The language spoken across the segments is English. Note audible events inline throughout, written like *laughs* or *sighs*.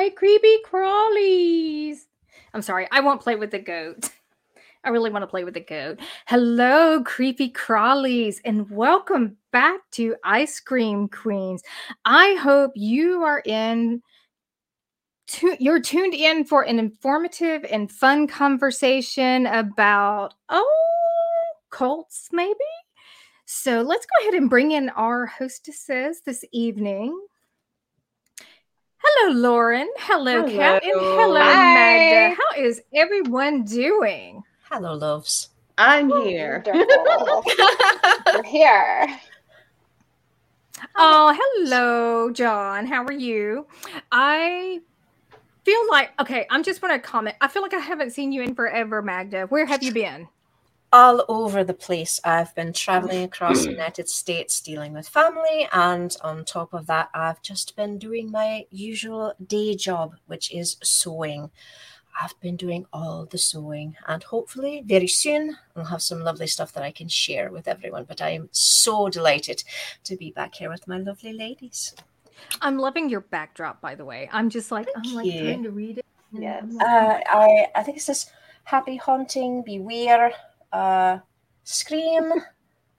My creepy crawlies. I'm sorry, I won't play with the goat. *laughs* I really want to play with the goat. Hello, creepy crawlies, and welcome back to I-Scream Queens. I hope you are in. You're tuned in for an informative and fun conversation about oh cults, maybe. So let's go ahead and bring in our hostesses this evening. Hello, Lauren. Hello, Kat. And hello, Hi. Magda. How is everyone doing? Hello, loves. I'm here. Wonderful. *laughs* We're here. Oh, hello, John. How are you? I feel like, okay, I'm just want to comment. I feel like I haven't seen you in forever, Magda. Where have you been? All over the place. I've been traveling across the United States dealing with family, and on top of that, I've just been doing my usual day job, which is sewing. I've been doing all the sewing, and hopefully, very soon, I'll have some lovely stuff that I can share with everyone. But I am so delighted to be back here with my lovely ladies. I'm loving your backdrop, by the way. I'm just like, I'm like you. trying to read it. and Yes. I'm Uh, I I think it says happy haunting, beware, uh, scream,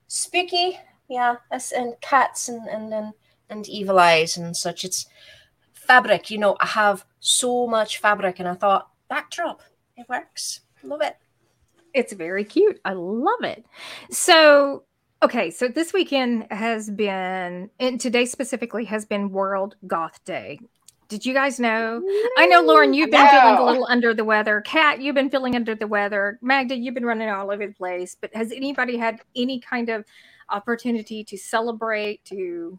spooky, yeah, and cats and and and and evil eyes and such. It's fabric, you know. I have so much fabric, and I thought backdrop, it works. Love it. It's very cute. I love it. So, okay, so this weekend has been, and today specifically has been World Goth Day. Did you guys know? I know, Lauren, mm, you've been feeling a little under the weather. Kat, you've been feeling under the weather. Magda, you've been running all over the place. But has anybody had any kind of opportunity to celebrate, to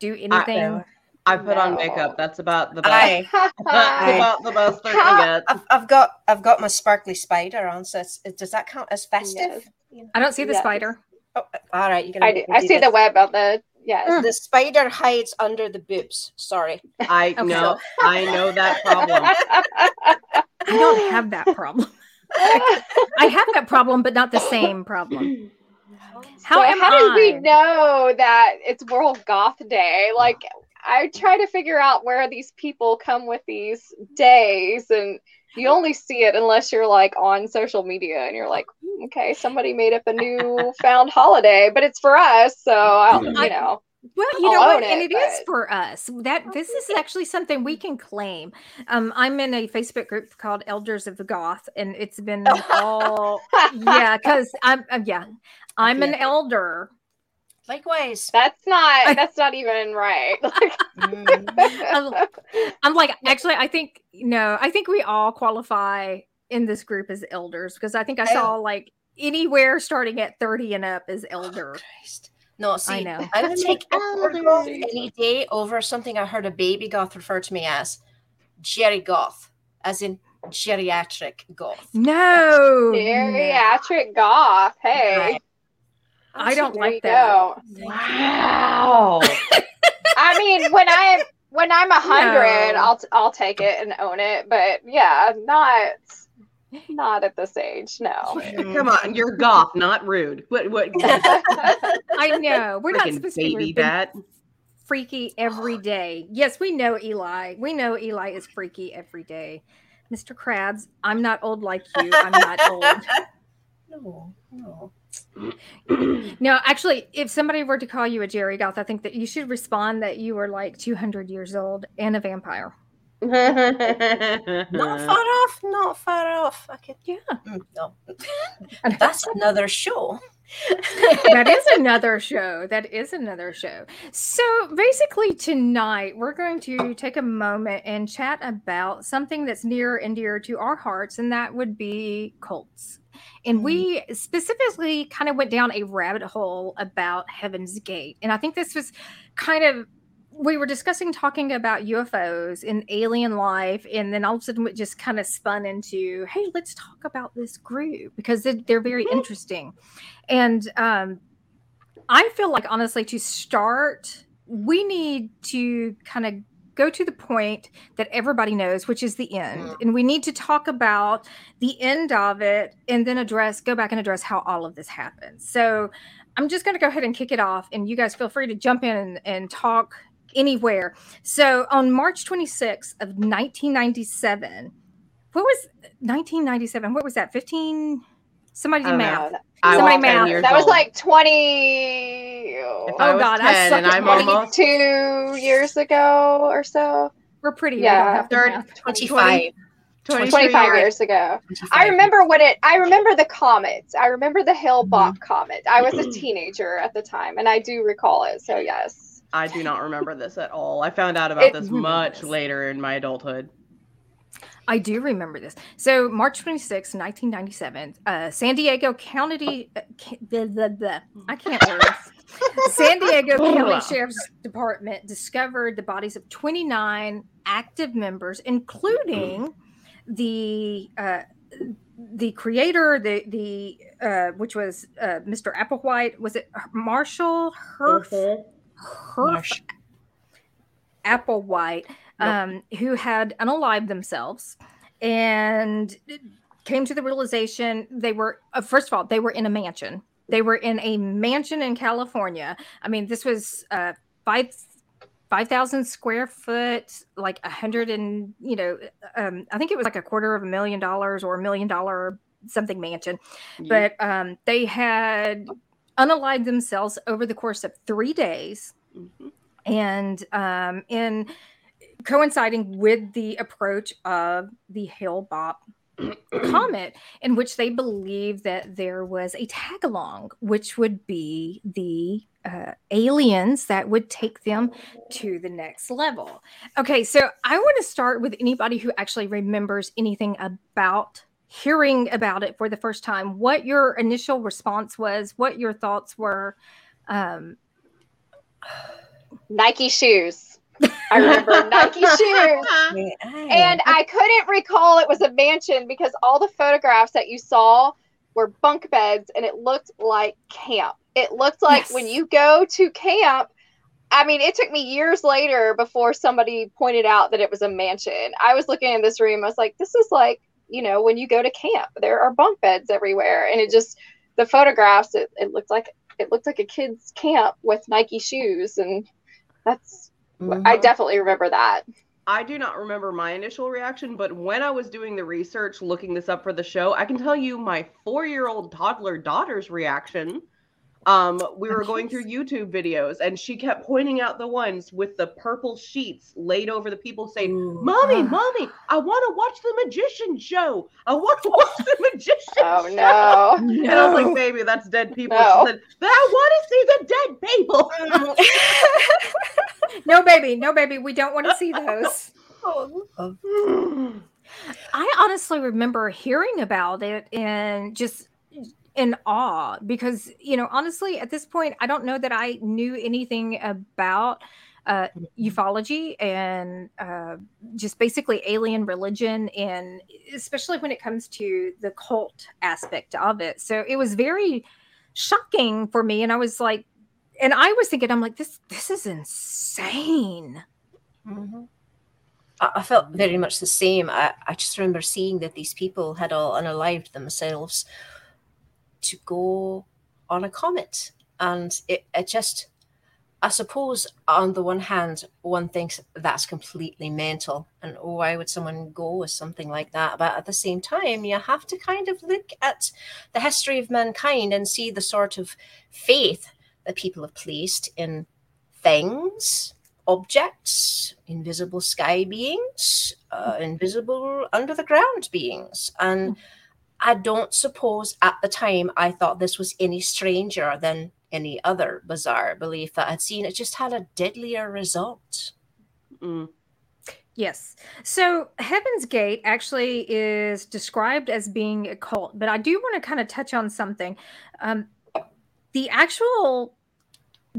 do anything? I put on makeup. That's about the best. I *laughs* That's about *laughs* the best I can get. I've, I've got I've got my sparkly spider on. So it's, does that count as festive? I don't see the Yes. spider. Oh, all right, you're gonna. I, do, I do see the web on the yes. The spider hides under the boobs. Sorry. I Okay. know. *laughs* I know that problem. *laughs* I don't have that problem. I have that problem, but not the same problem. How so am how did we know that it's World Goth Day? Like I try to figure out where these people come with these days and you only see it unless you're like on social media and you're like, "Hmm, okay, somebody made up a new *laughs* found holiday, but it's for us, so I'll, you know. Well, you I'll know what, own and it, it is but- for us. That this is actually something we can claim. Um, I'm in a Facebook group called Elders of the Goth, and it's been *laughs* all yeah, because I'm uh, yeah, I'm an elder. Likewise. That's not I- that's not even right. *laughs* Mm. I'm like actually, I think no, I think we all qualify in this group as elders because I think I I- saw like anywhere starting at 30 and up is elder. Christ. No, see, know. I would take an elder elder. any day over something I heard a baby goth refer to me as Jerry Goth, as in geriatric goth. No, no. Geriatric goth. Hey. Right. I don't There like that. Wow. *laughs* I mean, when I'm when I'm a hundred, No. I'll I'll take it and own it. But yeah, not not at this age. No. *laughs* Come on, you're goth, not rude. What? What? *laughs* I know we're not Freaking supposed to be baby rude, but that. freaky every day. Yes, we know Eli. We know Eli is freaky every day. Mr. Krabs, I'm not old like you. I'm not old. No, no. *clears throat* No, actually, if somebody were to call you a Jerry Goth, I think that you should respond that you were like 200 years old and a vampire. *laughs* Not far off, not far off. I could, Yeah. Mm, no. *laughs* That's another show. That is another show. That is another show. So basically, tonight we're going to take a moment and chat about something that's near and dear to our hearts, and that would be cults. And we mm. specifically kind of went down a rabbit hole about Heaven's Gate. And I think this was kind of we were discussing talking about UFOs and alien life, and then all of a sudden it just kind of spun into, hey, let's talk about this group because they- they're very interesting. And um, I feel like honestly, to start, we need to kind of go to the point that everybody knows, which is the end. Mm. And we need to talk about the end of it and then address, go back and address how all of this happened. So I'm just going to go ahead and kick it off, and you guys feel free to jump in and, and talk anywhere. So on March 26th of 1997, what was 1997? What was that? 15? Somebody I do math. know. I Somebody was 10 math. years That was old. like 20. If Oh, I was God, I 10 suck and at I'm math. almost 22 years ago or so. We're pretty. Yeah. Yeah. Have to Third- 25. 22 25 years. years ago. 25. I remember when it. I remember the comet. I remember the Hale Bopp Mm-hmm. comet. I was a teenager at the time, and I do recall it. So yes. I do not remember this at all. I found out about It- this much this. later in my adulthood. I do remember this. So March 26, 1997, uh, San Diego County, uh, ca- blah, blah, blah. I can't words. *laughs* San Diego County Sheriff's Department discovered the bodies of 29 active members, including the uh, the creator, the the uh, which was uh, Mr. Applewhite. Was it Marshall Herff? Herff. Applewhite, um, who had unalived themselves and came to the realization they were, uh, first of all, they were in a mansion. They were in a mansion in California. I mean, this was uh, five. 5,000 square foot, like a hundred and, you know, um, I think it was like a quarter of a million dollars or a million dollar something mansion but um, they had unalived themselves over the course of three days Mhm. and um, in coinciding with the approach of the Hale Bopp *clears throat* comet, in which they believed that there was a tag along, which would be the uh, aliens that would take them to the next level. Okay, so I want to start with anybody who actually remembers anything about hearing about it for the first time, what your initial response was, what your thoughts were. Um, *sighs* Nike shoes. I remember *laughs* Nike shoes. And I couldn't recall it was a mansion because all the photographs that you saw were bunk beds and it looked like camp. It looked like Yes. when you go to camp, I mean, it took me years later before somebody pointed out that it was a mansion. I was looking in this room, I was like, this is like, you know, when you go to camp, there are bunk beds everywhere. And it just, the photographs, it, it looked like, it looked like a kid's camp with Nike shoes. And that's, Mhm. I definitely remember that. I do not remember my initial reaction, but when I was doing the research, looking this up for the show, I can tell you my four-year-old toddler daughter's reaction. Um, we were going through YouTube videos, and she kept pointing out the ones with the purple sheets laid over the people, saying, Ooh. "Mommy, mommy, I want to watch the magician show. I want to *laughs* watch the magician Oh show." no. And I was like, "Baby, that's dead people." No. She said, "But I want to see the dead people." *laughs* no, baby, no, baby, we don't want to see those. *laughs* Oh. I honestly remember hearing about it and just in awe because, you know, honestly, at this point, I don't know that I knew anything about uh, ufology and uh, just basically alien religion, and especially when it comes to the cult aspect of it. So it was very shocking for me. And I was like, and I was thinking, I'm like, this, this is insane. Mhm. I, I felt very much the same. I, I just remember seeing that these people had all unalived themselves to go on a comet. And it, it just, I suppose, on the one hand, one thinks that's completely mental. And oh, why would someone go with something like that? But at the same time, you have to kind of look at the history of mankind and see the sort of faith that people have placed in things objects, invisible sky beings, uh, invisible under the ground beings. And I don't suppose at the time I thought this was any stranger than any other bizarre belief that I'd seen. It just had a deadlier result. Mm. Yes. So Heaven's Gate actually is described as being a cult, but I do want to kind of touch on something. Um, the actual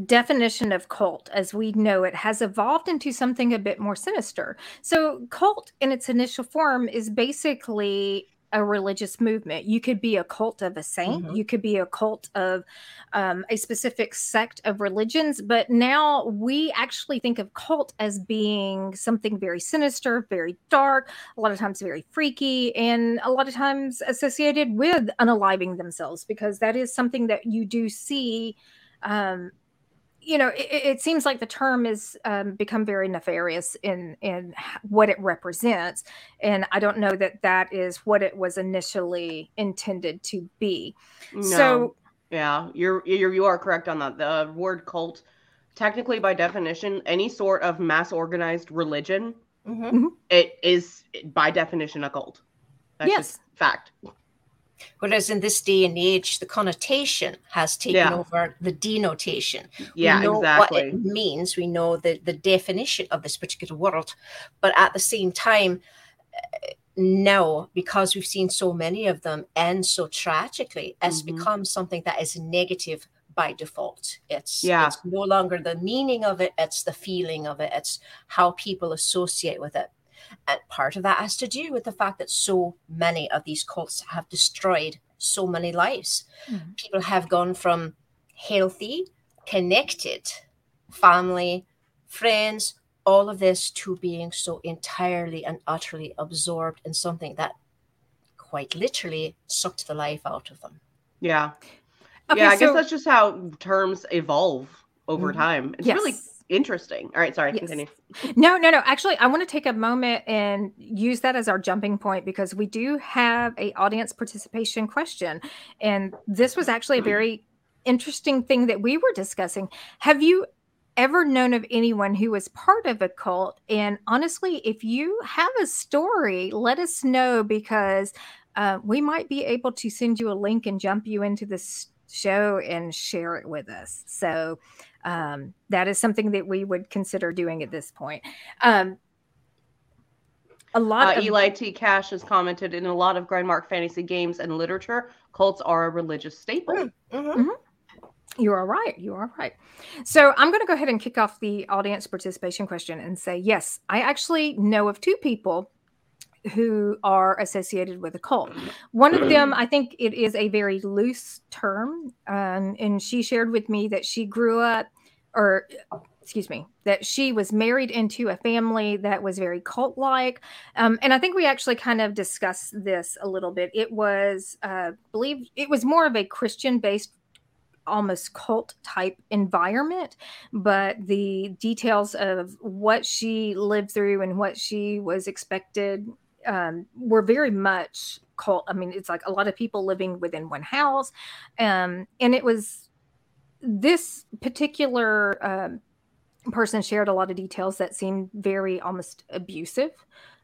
definition of cult as we know it has evolved into something a bit more sinister. So, cult in its initial form is basically a religious movement. You could be a cult of a saint, Mhm. you could be a cult of um, a specific sect of religions, but now we actually think of cult as being something very sinister, very dark, a lot of times very freaky, and a lot of times associated with unaliving themselves because that is something that you do see um, you know, it, it, seems like the term has um, become very nefarious in in what it represents, and I don't know that that is what it was initially intended to be. No. So, yeah, you're you're you are correct on that. The word cult, technically by definition, any sort of mass organized religion, Mhm. it is by definition a cult. That's yes, just fact. Whereas in this day and age, the connotation has taken Yeah. over the denotation. Yeah, we know exactly. what it means. We know the, the definition of this particular world. But at the same time, uh, now, because we've seen so many of them end so tragically, it's Mhm. become something that is negative by default. It's, Yeah. it's no longer the meaning of it, it's the feeling of it, it's how people associate with it. And part of that has to do with the fact that so many of these cults have destroyed so many lives. Mhm. People have gone from healthy, connected family, friends, all of this to being so entirely and utterly absorbed in something that quite literally sucked the life out of them. Yeah. Okay, yeah, I guess that's just how terms evolve over Mhm. time. It's yes. really interesting. All right, sorry, Yes. continue. *laughs* No, no, no. Actually, I want to take a moment and use that as our jumping point because we do have a audience participation question, and this was actually a very interesting thing that we were discussing. Have you ever known of anyone who was part of a cult? And honestly, if you have a story, let us know because uh, we might be able to send you a link and jump you into this show and share it with us. So um, that is something that we would consider doing at this point. Um, a lot Uh, of Eli T. Cash has commented in a lot of Grimdark fantasy games and literature, cults are a religious staple. Mhm. You are right. You are right. So I'm going to go ahead and kick off the audience participation question and say, yes, I actually know of two people who are associated with a cult. One of them, I think it is a very loose term. Um, and she shared with me that she grew up, or excuse me, that she was married into a family that was very cult like. Um, and I think we actually kind of discussed this a little bit. It was, uh, believe it was more of a Christian based almost cult type environment but the details of what she lived through and what she was expected um, were very much cult i mean it's like a lot of people living within one house um, and it was this particular um, person shared a lot of details that seemed very almost abusive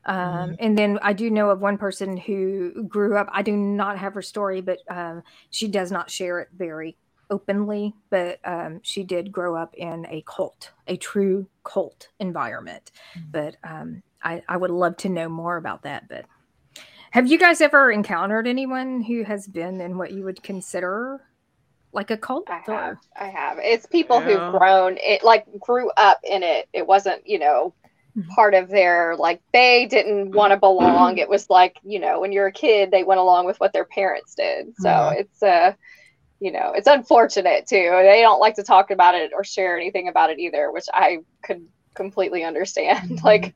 um, and then I do know of one person who grew up. I do not have her story, but um, she does not share it very openly. But um, she did grow up in a cult, a true cult environment. But um, I, I would love to know more about that. But have you guys ever encountered anyone who has been in what you would consider like a cult? I or- have. I have. It's people Yeah. who've grown it, like grew up in it. It wasn't, you know, Mhm. part of their like they didn't want to belong. It was like, you know, when you're a kid, they went along with what their parents did. So Mhm. it's uh you know, it's unfortunate too. They don't like to talk about it or share anything about it either, which I could completely understand. *laughs* Like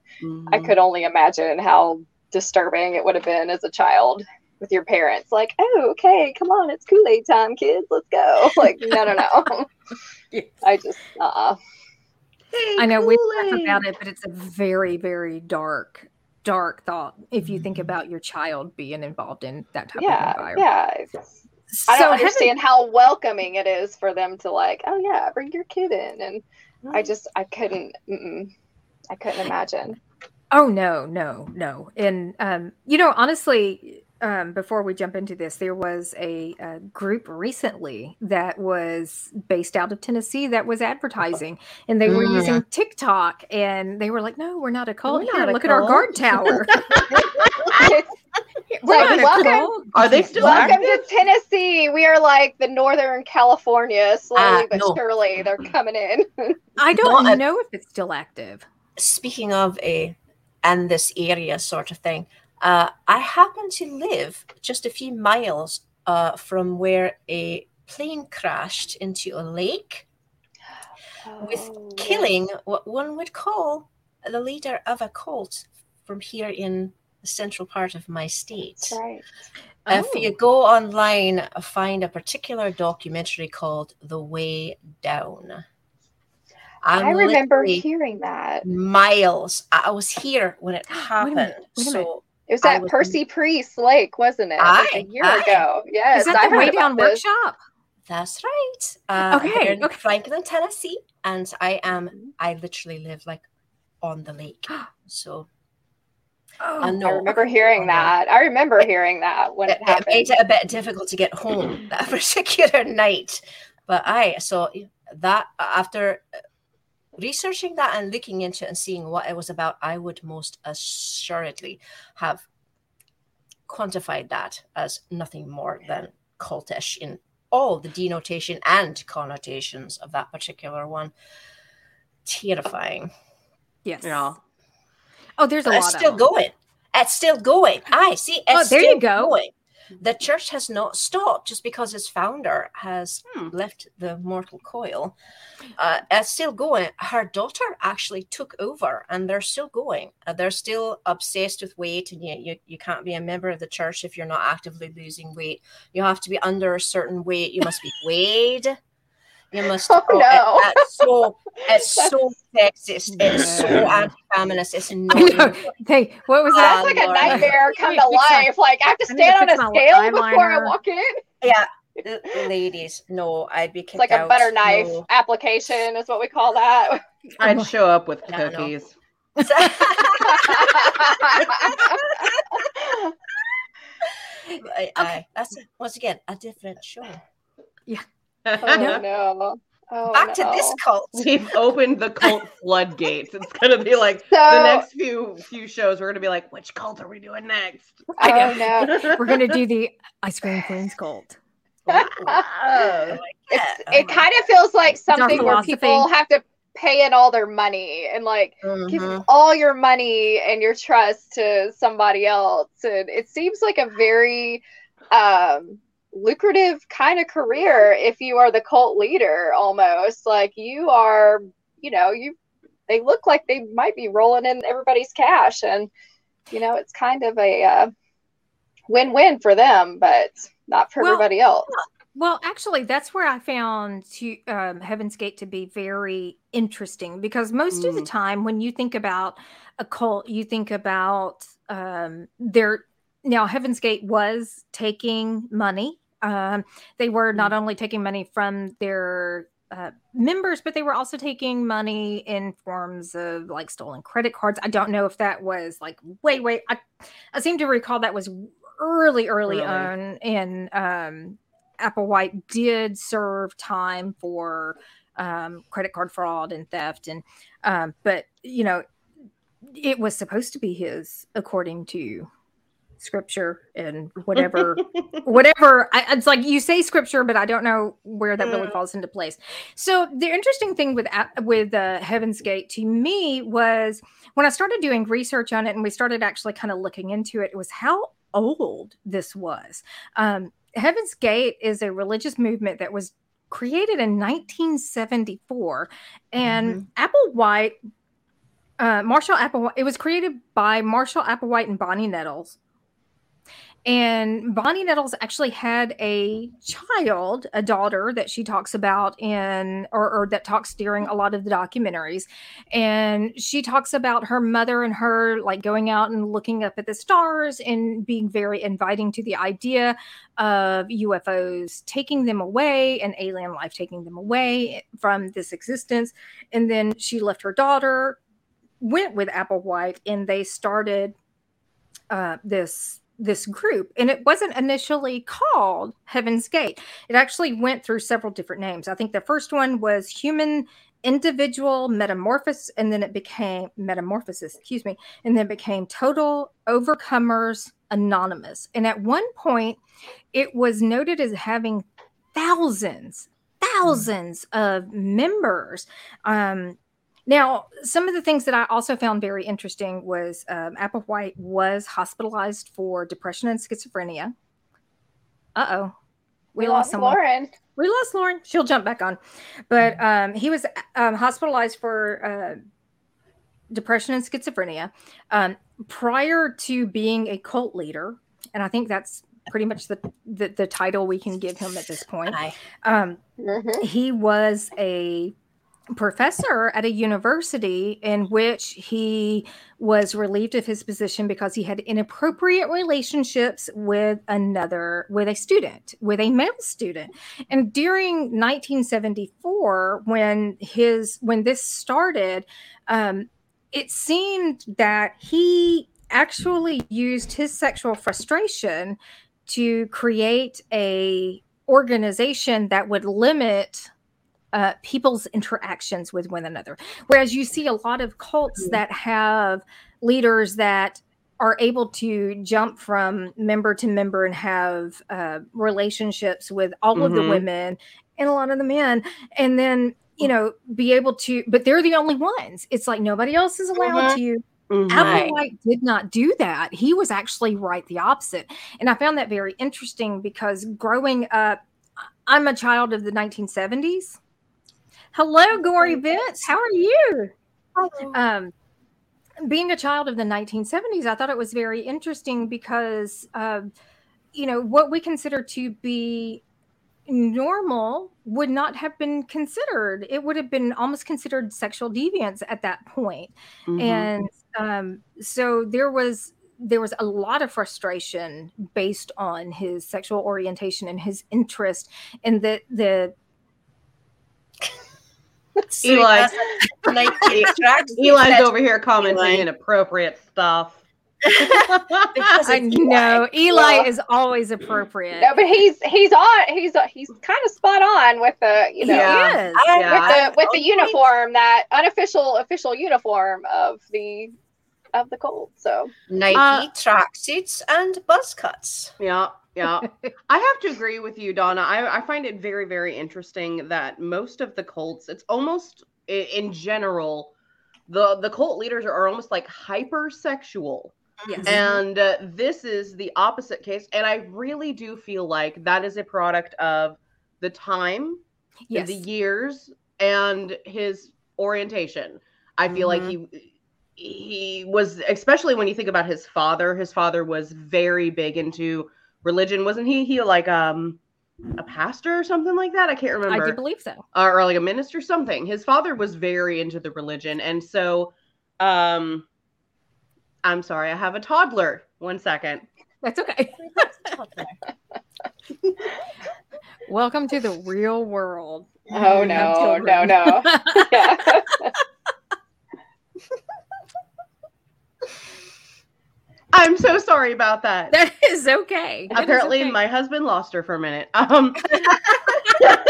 I Mhm. could only imagine how disturbing it would have been as a child with your parents. Like, oh, okay, come on, it's Kool Aid time, kids, let's go. *laughs* Like, no, no, no. *laughs* I just, uh, uh Hey, I know we laugh about it, but it's a very, very dark, dark thought if you think Mhm. about your child being involved in that type of environment. yeah. It's, I don't having- understand how welcoming it is for them to like, oh yeah, bring your kid in, and I Mm. just, I couldn't, I couldn't imagine. Oh no, no, no. And um, you know, honestly, um, before we jump into this, there was a, a group recently that was based out of Tennessee that was advertising, and they were Mm. using TikTok, and they were like, "No, we're not a cult. We're Here, not a look at our guard tower. It's *laughs* we're like, not a welcome- Are they still Welcome active? to Tennessee. We are like the Northern California. Slowly Ah, but no. surely, they're coming in. *laughs* I don't Not a- know if it's still active. speaking of a and this area sort of thing, uh, I happen to live just a few miles uh, from where a plane crashed into a lake, with Oh, killing what one would call the leader of a cult from here in the central part of my state. That's right. If Oh. you go online, find a particular documentary called The Way Down. I'm I remember hearing that. miles. I was here when it *gasps* happened. minute, wait a minute. So It was I at was- Percy Priest Lake, wasn't it? Like a year aye. ago. Yes, Is that I the Weigh Down this. workshop? that's right. Uh, Okay, in okay. Franklin, Tennessee, and I am. I literally live like on the lake. *gasps* So Oh, I. I remember hearing that. I remember hearing that when it, it it happened. made it a bit difficult to get home that *laughs* particular night. But I so that after researching that and looking into it and seeing what it was about, I would most assuredly have quantified that as nothing more than cultish in all the denotation and connotations of that particular one. Terrifying. yes. Yeah. Oh, there's a But lot. it's still them. going. It's still going. I see. It's Oh, there you go. Going. The church has not stopped just because its founder has Hmm. left the mortal coil. Uh, it's still going. Her daughter actually took over, and they're still going. Uh, they're still obsessed with weight, and you, you you can't be a member of the church if you're not actively losing weight. You have to be under a certain weight. You must be weighed. You must. Oh, it- no. it's so it's *laughs* so sexist. It's so anti-feminist. It's not. I Hey, what was that? Ah, that's like a nightmare come to life. Like I have to I to stand on a scale before I walk in. Yeah, ladies, no, I'd be kicked It's like a out. butter knife No. application is what we call that. *laughs* I'd *laughs* show up with Yeah, I know. cookies. I, I, that's once again a different show. Oh *laughs* no. Oh, Back to this cult. *laughs* We've opened the cult floodgates. It's gonna be like So, the next few few shows. We're gonna be like, which cult are we doing next? oh no. *laughs* We're gonna do the I-Scream Queens cult. Oh. Oh, It's, yeah. it kind of feels like something where people have to pay in all their money and like give Mhm. all your money and your trust to somebody else and it seems like a very um lucrative kind of career if you are the cult leader almost like you are you know you they look like they might be rolling in everybody's cash and you know it's kind of a uh, win-win for them but not for Well, everybody else Well, actually, that's where I found um, Heaven's Gate to be very interesting because most of the Mm. time, when you think about a cult, you think about um, their. Now, Heaven's Gate was taking money. Um, they were not only taking money from their uh, members, but they were also taking money in forms of like stolen credit cards. I don't know if that was like way, way. I, I seem to recall that was early, early, Early. on in um, Applewhite did serve time for um, credit card fraud and theft, and um, but you know, it was supposed to be his according to scripture and whatever *laughs* whatever I, it's like you say scripture but i don't know where that really falls into place. So the interesting thing with with uh, heaven's gate to me was when i started doing research on it and we started actually kind of looking into it it was how old this was. Um, heaven's gate is a religious movement that was created in 1974 and applewhite uh, marshall applewhite it was created by marshall applewhite and bonnie nettles and Bonnie Nettles actually had a child, a daughter that she talks about in, or, or, that talks during a lot of the documentaries. And she talks about her mother and her like going out and looking up at the stars and being very inviting to the idea of UFOs taking them away and alien life taking them away from this existence. And then she left her daughter, went with Applewhite, and they started uh, this this group and it wasn't initially called heaven's gate. It actually went through several different names. I think the first one was human individual metamorphosis and then it became metamorphosis excuse me and then became total overcomers anonymous. And at one point it was noted as having thousands thousands of members um now, some of the things that I also found very interesting was um, Applewhite was hospitalized for depression and schizophrenia. Uh oh, we, lost someone. Lauren. We lost Lauren. She'll jump back on, but um, he was um, hospitalized for uh, depression and schizophrenia um, prior to being a cult leader, and I think that's pretty much the the, the title we can give him at this point. Um, Mhm. he was a professor at a university in which he was relieved of his position because he had inappropriate relationships with another with a student with a male student. And during 1974 when his when this started um, it seemed that he actually used his sexual frustration to create a organization that would limit uh, people's interactions with one another. Whereas you see a lot of cults mm-hmm. that have leaders that are able to jump from member to member and have uh, relationships with all mm-hmm. of the mm-hmm. women and a lot of the men, and then you know be able to. But they're the only ones. It's like nobody else is allowed mm-hmm. to. Mm-hmm. Applewhite did not do that. He was actually right the opposite. And I found that very interesting because growing up, I'm a child of the 1970s. Hello, Gory Vince. How are you? Um, being a child of the 1970s, I thought it was very interesting because, uh, you know, what we consider to be normal would not have been considered. It would have been almost considered sexual deviance at that point. Mm-hmm. And um, so there was there was a lot of frustration based on his sexual orientation and his interest in the the Eli, Eli's over here commenting Eli. inappropriate stuff. *laughs* I know Eli. Eli is always appropriate. No, but he's he's on he's he's kind of spot on with the you know yeah. with yeah. the with the uniform that unofficial official uniform of the of the cult. So Nike uh, tracksuits and buzz cuts. Yeah, yeah. *laughs* I have to agree with you, Donna. I, I find it very, very interesting that most of the cults, it's almost in general, the the cult leaders are almost like hypersexual. Yes. And uh, this is the opposite case. And I really do feel like that is a product of the time, yes. the years, and his orientation. I feel mm-hmm. like he he was especially when you think about his father his father was very big into religion wasn't he he like um a pastor or something like that? I can't remember i do believe so. Or, or like a minister something. His father was very into the religion. And so um i'm sorry i have a toddler. One second. That's okay. *laughs* Welcome to the real world. Oh no no no. *laughs* Yeah. *laughs* I'm so sorry about that. That is okay. That Apparently, is okay. my husband lost her for a minute. Um, *laughs* that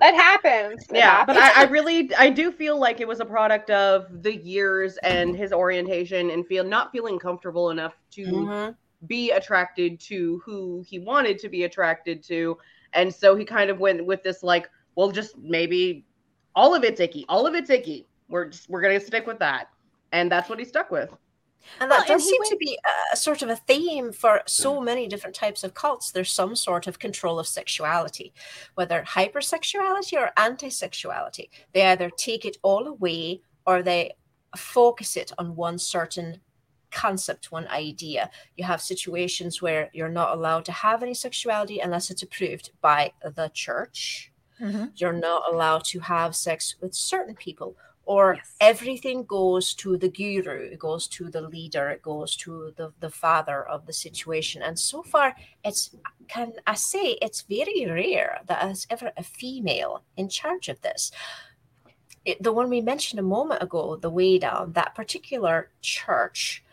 happens. That yeah, happens. but I, I, really, I do feel like it was a product of the years and his orientation, and feel not feeling comfortable enough to mm-hmm. be attracted to who he wanted to be attracted to, and so he kind of went with this like, well, just maybe all of it's icky, all of it's icky. We're just we're gonna stick with that, and that's what he stuck with. And that well, does seem went... to be a sort of a theme for so many different types of cults. There's some sort of control of sexuality, whether hypersexuality or anti-sexuality. They either take it all away or they focus it on one certain concept, one idea. You have situations where you're not allowed to have any sexuality unless it's approved by the church. Mm-hmm. You're not allowed to have sex with certain people or yes. everything goes to the guru it goes to the leader it goes to the, the father of the situation and so far it's can i say it's very rare that there's ever a female in charge of this it, the one we mentioned a moment ago the way down that particular church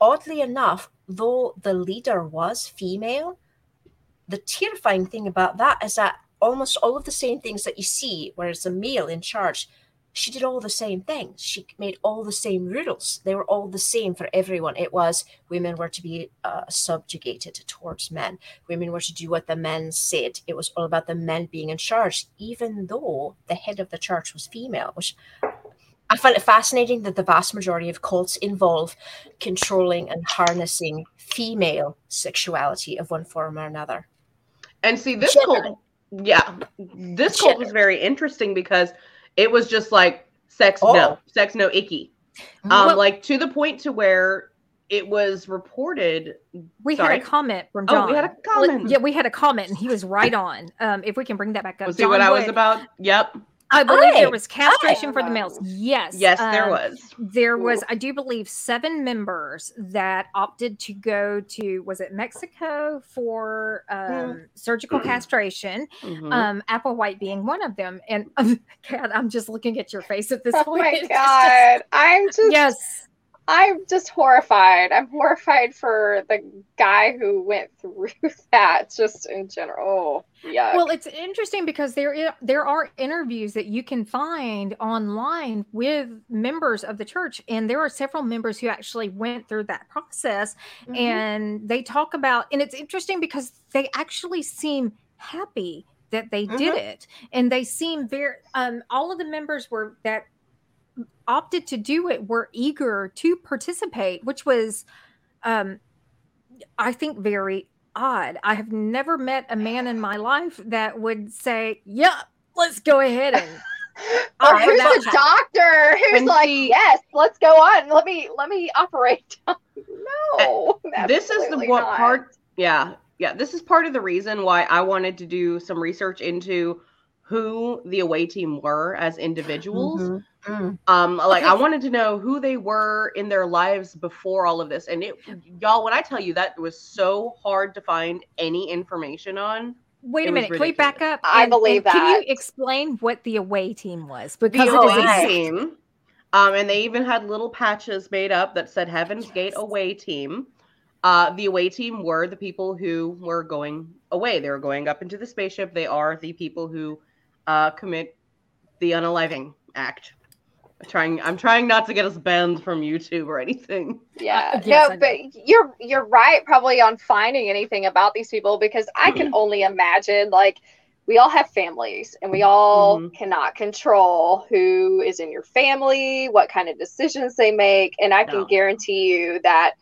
oddly enough though the leader was female the terrifying thing about that is that almost all of the same things that you see where it's a male in charge she did all the same things. She made all the same rules. They were all the same for everyone. It was women were to be uh, subjugated towards men. Women were to do what the men said. It was all about the men being in charge, even though the head of the church was female, which I find it fascinating that the vast majority of cults involve controlling and harnessing female sexuality of one form or another. And see, this cult, yeah, this cult was very interesting because – it was just like sex oh. no, sex no icky. Um, well, like to the point to where it was reported. We sorry. had a comment from John. Oh, we had a comment. Yeah, we had a comment, and he was right on. Um, if we can bring that back up, see what I was about. Yep. I believe Aye. there was castration Aye. for the males. Yes. Yes, there um, was. There was, I do believe, seven members that opted to go to, was it Mexico for um, surgical *clears throat* castration? Mhm. Um, Applewhite being one of them. And *laughs* um, Kat, I'm just looking at your face at this Oh point. my *laughs* It's just- god. I'm just yes. I'm just horrified. I'm horrified for the guy who went *laughs* through that just in general. Oh, yeah. Well, it's interesting because there there are interviews that you can find online with members of the church, and there are several members who actually went through that process, Mm-hmm. and they talk about, and it's interesting because they actually seem happy that they did it, and they seem very. Um, all of the members were that opted to do it were eager to participate, which was, um, I think, very odd. I have never met a man in my life that would say, "Yeah, let's go ahead and." *laughs* Or offer who's that the doctor who's And like, see- yes, let's go on. Let me let me operate. *laughs* no, this is the what not. part yeah yeah this is part of the reason why i wanted to do some research into who the away team were as individuals Mhm. Mm. um like i wanted to know who they were in their lives before all of this and it y'all when i tell you that it was so hard to find any information on Wait a was minute. Can we back ridiculous. up? I believe that. Can you explain what the away team was? the Because it away is exact- team *laughs* um and they even had little patches made up that said heaven's gate away team uh the away team were the people who were going away they were going up into the spaceship they are the people who uh commit the unaliving act I'm trying i'm trying not to get us banned from youtube or anything *laughs* Yeah, Uh, yes, no, but you're you're right probably on finding anything about these people because I can *clears throat* only imagine like we all have families and we all Mhm. cannot control who is in your family, what kind of decisions they make, and I can No. guarantee you that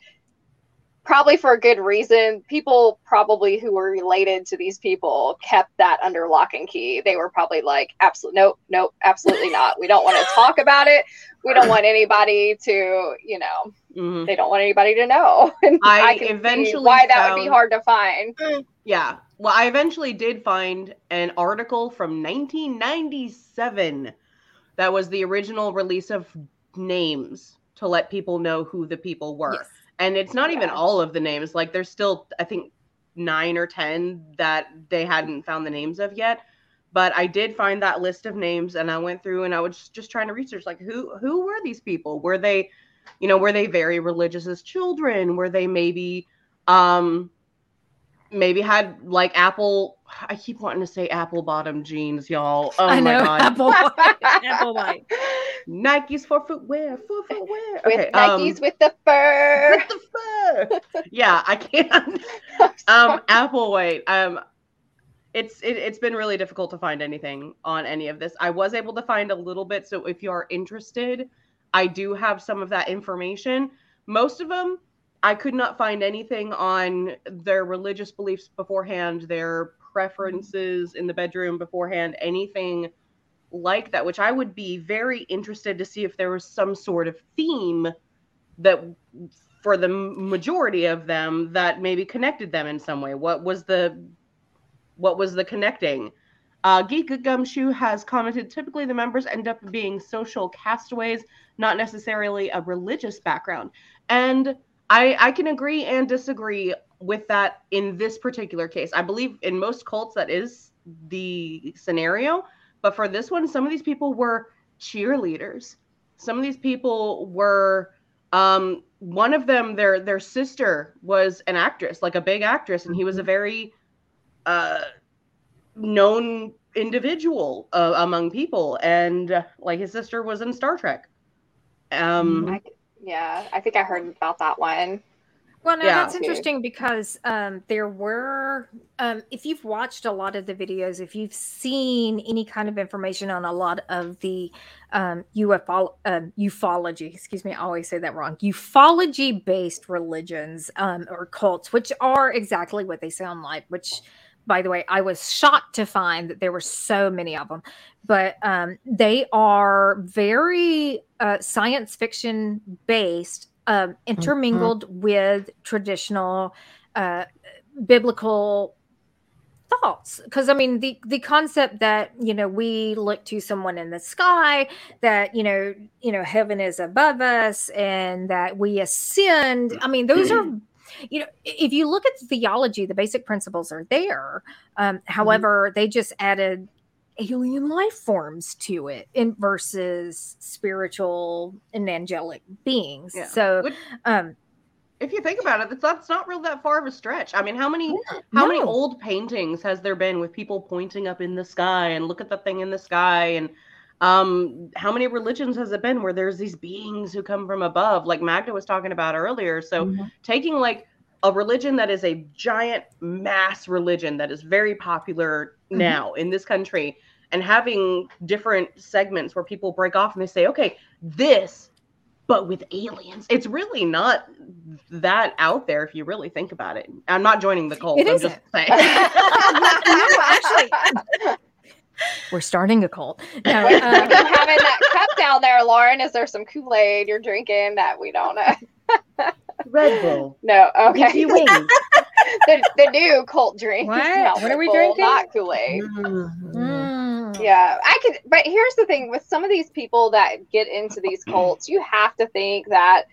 probably for a good reason, people probably who were related to these people kept that under lock and key. They were probably like, absolutely, nope, nope, absolutely not. We don't want to talk about it. We don't want anybody to, you know, Mhm. they don't want anybody to know. *laughs* And I eventually why that would be hard to find. yeah well i eventually did find an article from 1997 that was the original release of names to let people know who the people were Yes. And it's not even Yeah. all of the names like there's still i think nine or ten that they hadn't found the names of yet but i did find that list of names and i went through and i was just, just trying to research like who who were these people were they you know were they very religious as children were they maybe um maybe had like apple i keep wanting to say apple bottom jeans y'all oh I my know. god Apple white. *laughs* Apple white. Nikes for footwear for footwear With okay, um, Nikes with the fur. with the fur. yeah, I can't. *laughs* *laughs* um, Applewhite. Um, it's it, it's been really difficult to find anything on any of this. I was able to find a little bit, so if you are interested, I do have some of that information. Most of them, I could not find anything on their religious beliefs beforehand, their preferences in the bedroom beforehand, anything like that, which I would be very interested to see if there was some sort of theme that for the majority of them that maybe connected them in some way. What was the what was the connecting? Uh, Geek Gumshoe has commented typically the members end up being social castaways, not necessarily a religious background. And I, I can agree and disagree with that in this particular case. I believe in most cults that is the scenario. But for this one, some of these people were cheerleaders. Some of these people were um one of them their their sister was an actress like a big actress and he was a very uh known individual uh, among people and uh, like his sister was in star trek um I, yeah, I think I heard about that one. Well, no, Yeah. that's interesting because um, there were, um, if you've watched a lot of the videos, if you've seen any kind of information on a lot of the um, UFO, um, ufology, excuse me, I always say that wrong, ufology based religions um, or cults, which are exactly what they sound like, which by the way, I was shocked to find that there were so many of them, but um, they are very uh, science fiction based, um, intermingled with traditional uh, biblical thoughts. Because i mean the the concept that you know we look to someone in the sky that you know you know heaven is above us and that we ascend i mean those are *clears throat* you know if you look at the theology the basic principles are there. Um, however they just added alien life forms to it in versus spiritual and angelic beings Yeah. so Which- um if you think about it, it's not, real that far of a stretch. I mean, how many how many old paintings has there been with people pointing up in the sky and look at the thing in the sky and um how many religions has it been where there's these beings who come from above like Magda was talking about earlier. So Mhm. taking like a religion that is a giant mass religion that is very popular Mhm. now in this country and having different segments where people break off and they say, okay, this, but with aliens. It's really not that out there if you really think about it. I'm not joining the cult. It I'm isn't. just saying. no, *laughs* actually, *laughs* we're starting a cult. No, Wait, uh, having that cup down there, Lauren? Is there some Kool Aid you're drinking that we don't know? *laughs* Red Bull. No, okay. Gives you wings. the, the new cult drink. What? is now What are we Bull, drinking? Not Kool Aid. Mhm. Mm, Yeah, I could. But here's the thing: with some of these people that get into these *clears throat* cults, you have to think that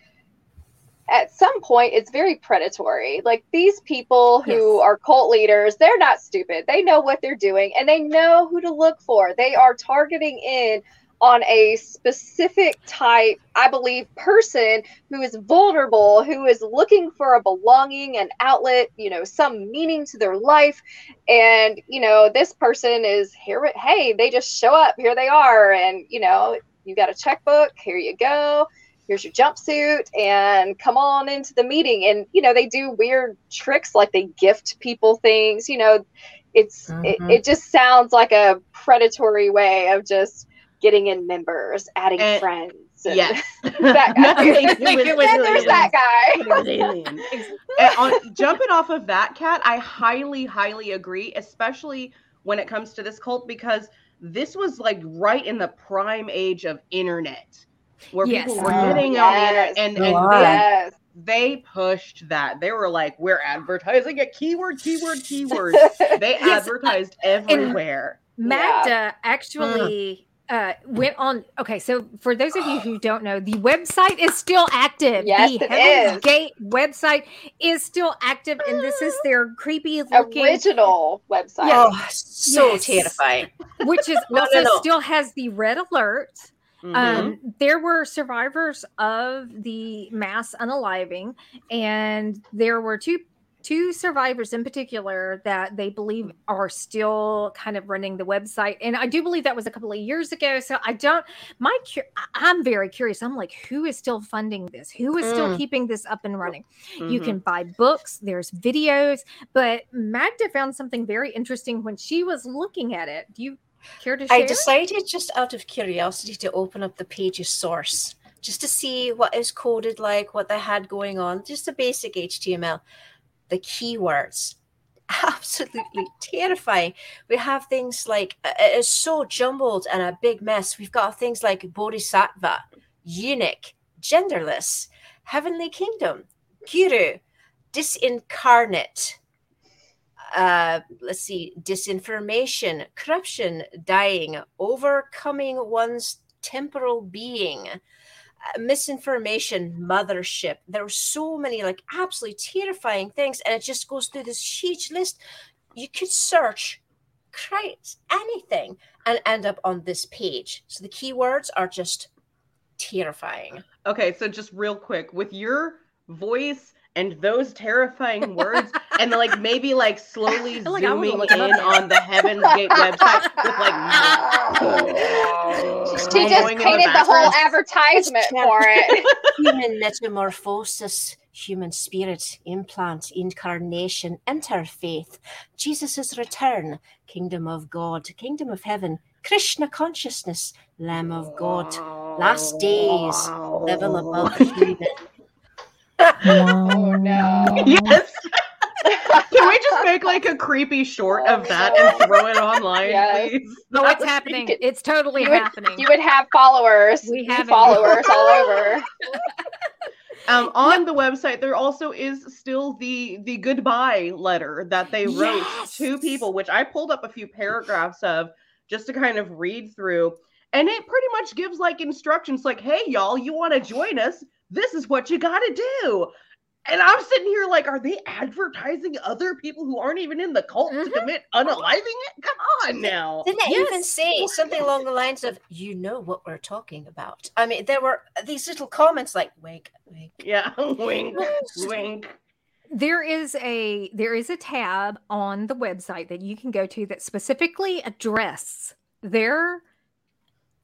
at some point it's very predatory. Like these people who Yes. are cult leaders, they're not stupid. They know what they're doing and they know who to look for. They are targeting in on a specific type, I believe, person who is vulnerable, who is looking for a belonging, an outlet, you know, some meaning to their life. And, you know, this person is here. Hey, they just show up. Here they are. And, you know, you got a checkbook. Here you go. Here's your jumpsuit and come on into the meeting. And, you know, they do weird tricks like they gift people things. You know, it's, it, Mhm. it just sounds like a predatory way of just getting in members, adding And- friends. and- Yes. *laughs* That guy. Nothing to do Think with it was *laughs* there's that guy. It was aliens. *laughs* And eh, on, jumping off of that, cat, I highly, highly agree, especially when it comes to this cult, because this was like right in the prime age of internet, where Yes. people were Oh, getting on the internet, yes. and, and on. they, Yes. they pushed that. They were like, "We're advertising a keyword, keyword, keyword." They Yes, advertised everywhere. Magda actually hmm. Uh, went on. Okay, so for those of you who *sighs* don't know, the website is still active. Yes, the Heaven's is. Gate website is still active, and this is their *gasps* creepy looking, Original website. Oh, so Yes. terrifying. *laughs* which is *laughs* No, no, also no. still has the red alert. Mhm. Um, there were survivors of the mass unaliving, and there were two two survivors in particular that they believe are still kind of running the website. And I do believe that was a couple of years ago. So I don't. My I'm very curious. I'm like, who is still funding this? Who is still Mm. keeping this up and running? You Mhm. can buy books, there's videos, but Magda found something very interesting when she was looking at it. Do you care to share? I decided just out of curiosity to open up the page's source just to see what is coded like, what they had going on, just a basic HTML. The keywords, *laughs* absolutely terrifying. We have things like uh, it is so jumbled and a big mess. We've got things like bodhisattva, eunuch, genderless, heavenly kingdom, guru, disincarnate, uh, let's see, disinformation, corruption, dying, overcoming one's temporal being, Uh, misinformation, mothership. There are so many like absolutely terrifying things, and it just goes through this huge list. You could search Christ anything and end up on this page. So the keywords are just terrifying. Okay, so just real quick, with your voice and those terrifying words, and like *laughs* maybe like slowly like zooming look 'em up in on the Heaven's Gate *laughs* website with like she *laughs* just in the painted the whole advertisement for it. human metamorphosis, human spirit, implant, incarnation, interfaith, Jesus' return, kingdom of God, kingdom of heaven, Krishna consciousness, Lamb of God, last days, level above human. Oh *laughs* no. Yes. *laughs* Can we just make like a creepy short of that and throw it online, Yes. please? Oh, it's happening. could- It's totally you would- happening. You would have followers. We have followers all *laughs* over. Um, on the website, there also is still the the goodbye letter that they wrote Yes! to people, which I pulled up a few paragraphs of just to kind of read through. And it pretty much gives like instructions like, hey, y'all, you want to join us? This is what you got to do. And I'm sitting here like, are they advertising other people who aren't even in the cult Mhm. to commit unaliving it? Come on now. Didn't it even say something along the lines of, you know what we're talking about? I mean, there were these little comments like, wink, wink. Yeah, *laughs* wink, wink. there is a there is a tab on the website that you can go to that specifically address their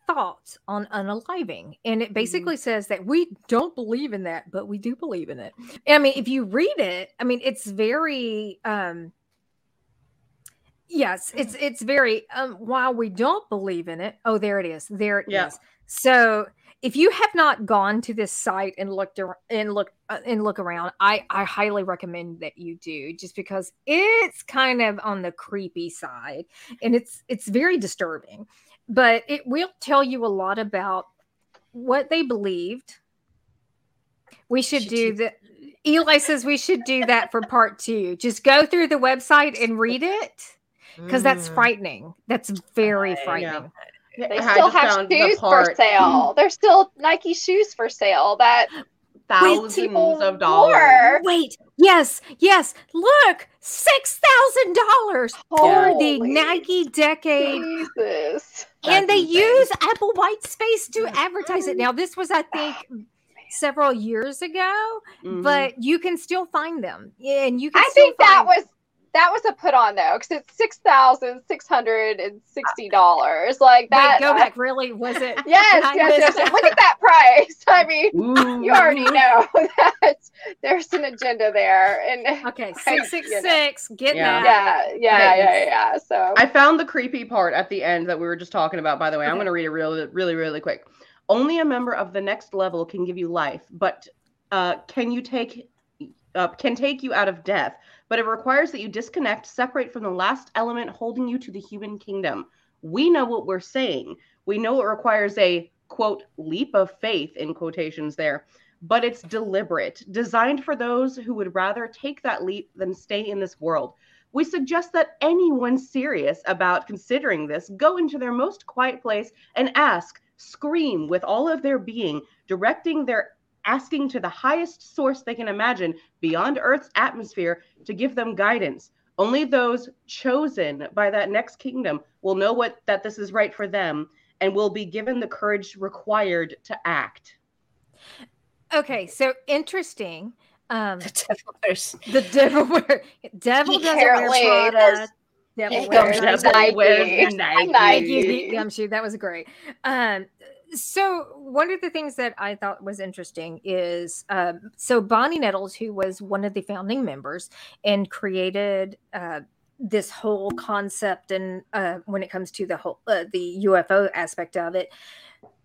thoughts on unaliving and it basically says that we don't believe in that but we do believe in it i mean if you read it i mean it's very um yes it's it's very um while we don't believe in it oh there it is there it is. Yeah. so if you have not gone to this site and looked ar- and look uh, and look around i i highly recommend that you do just because it's kind of on the creepy side and it's it's very disturbing but it will tell you a lot about what they believed. We should Should do you- the eli says we should do that for part two. Just go through the website and read it because that's Mm. frightening. That's very I- frightening. They I still have shoes for part- sale. There's still Nike shoes for sale that Thousands people of dollars. wore. Wait, yes, yes. Look, six thousand dollars for the Nike Decade, Jesus. and That's they insane. use Applewhite's face to advertise it. Now, this was, I think, several years ago, Mhm. but you can still find them, and you can. I still think that was that was a put on though, because it's six thousand six hundred and sixty dollars. Like that. Wait, go I- back. Really, was it? *laughs* Yes, yes, yes. Look at that price. *laughs* I mean, Ooh. *laughs* you already know that there's an agenda there, and Okay, I- six six you know. six. Get Yeah. that. yeah, yeah, Okay. yeah, yeah. So I found the creepy part at the end that we were just talking about. By the way, I'm going to read it really, really, really quick. Only a member of the next level can give you life, but uh, can you take uh, can take you out of death? But it requires that you disconnect, separate from the last element holding you to the human kingdom. We know what we're saying. We know it requires a quote leap of faith in quotations there, but it's deliberate, designed for those who would rather take that leap than stay in this world. We suggest that anyone serious about considering this go into their most quiet place and ask, scream with all of their being, directing their asking to the highest source they can imagine beyond Earth's atmosphere to give them guidance. Only those chosen by that next kingdom will know what that this is right for them and will be given the courage required to act. Okay, so interesting. Um, The devil wears- the devil wear devil doesn't wear Prada. Devil wears comes Devil Nike. wears Nike. Nike. Thank you, Geek Gumshoe. That was great. Um, so one of the things that I thought was interesting is um, so Bonnie Nettles, who was one of the founding members and created uh, this whole concept, and uh, when it comes to the whole uh, the UFO aspect of it,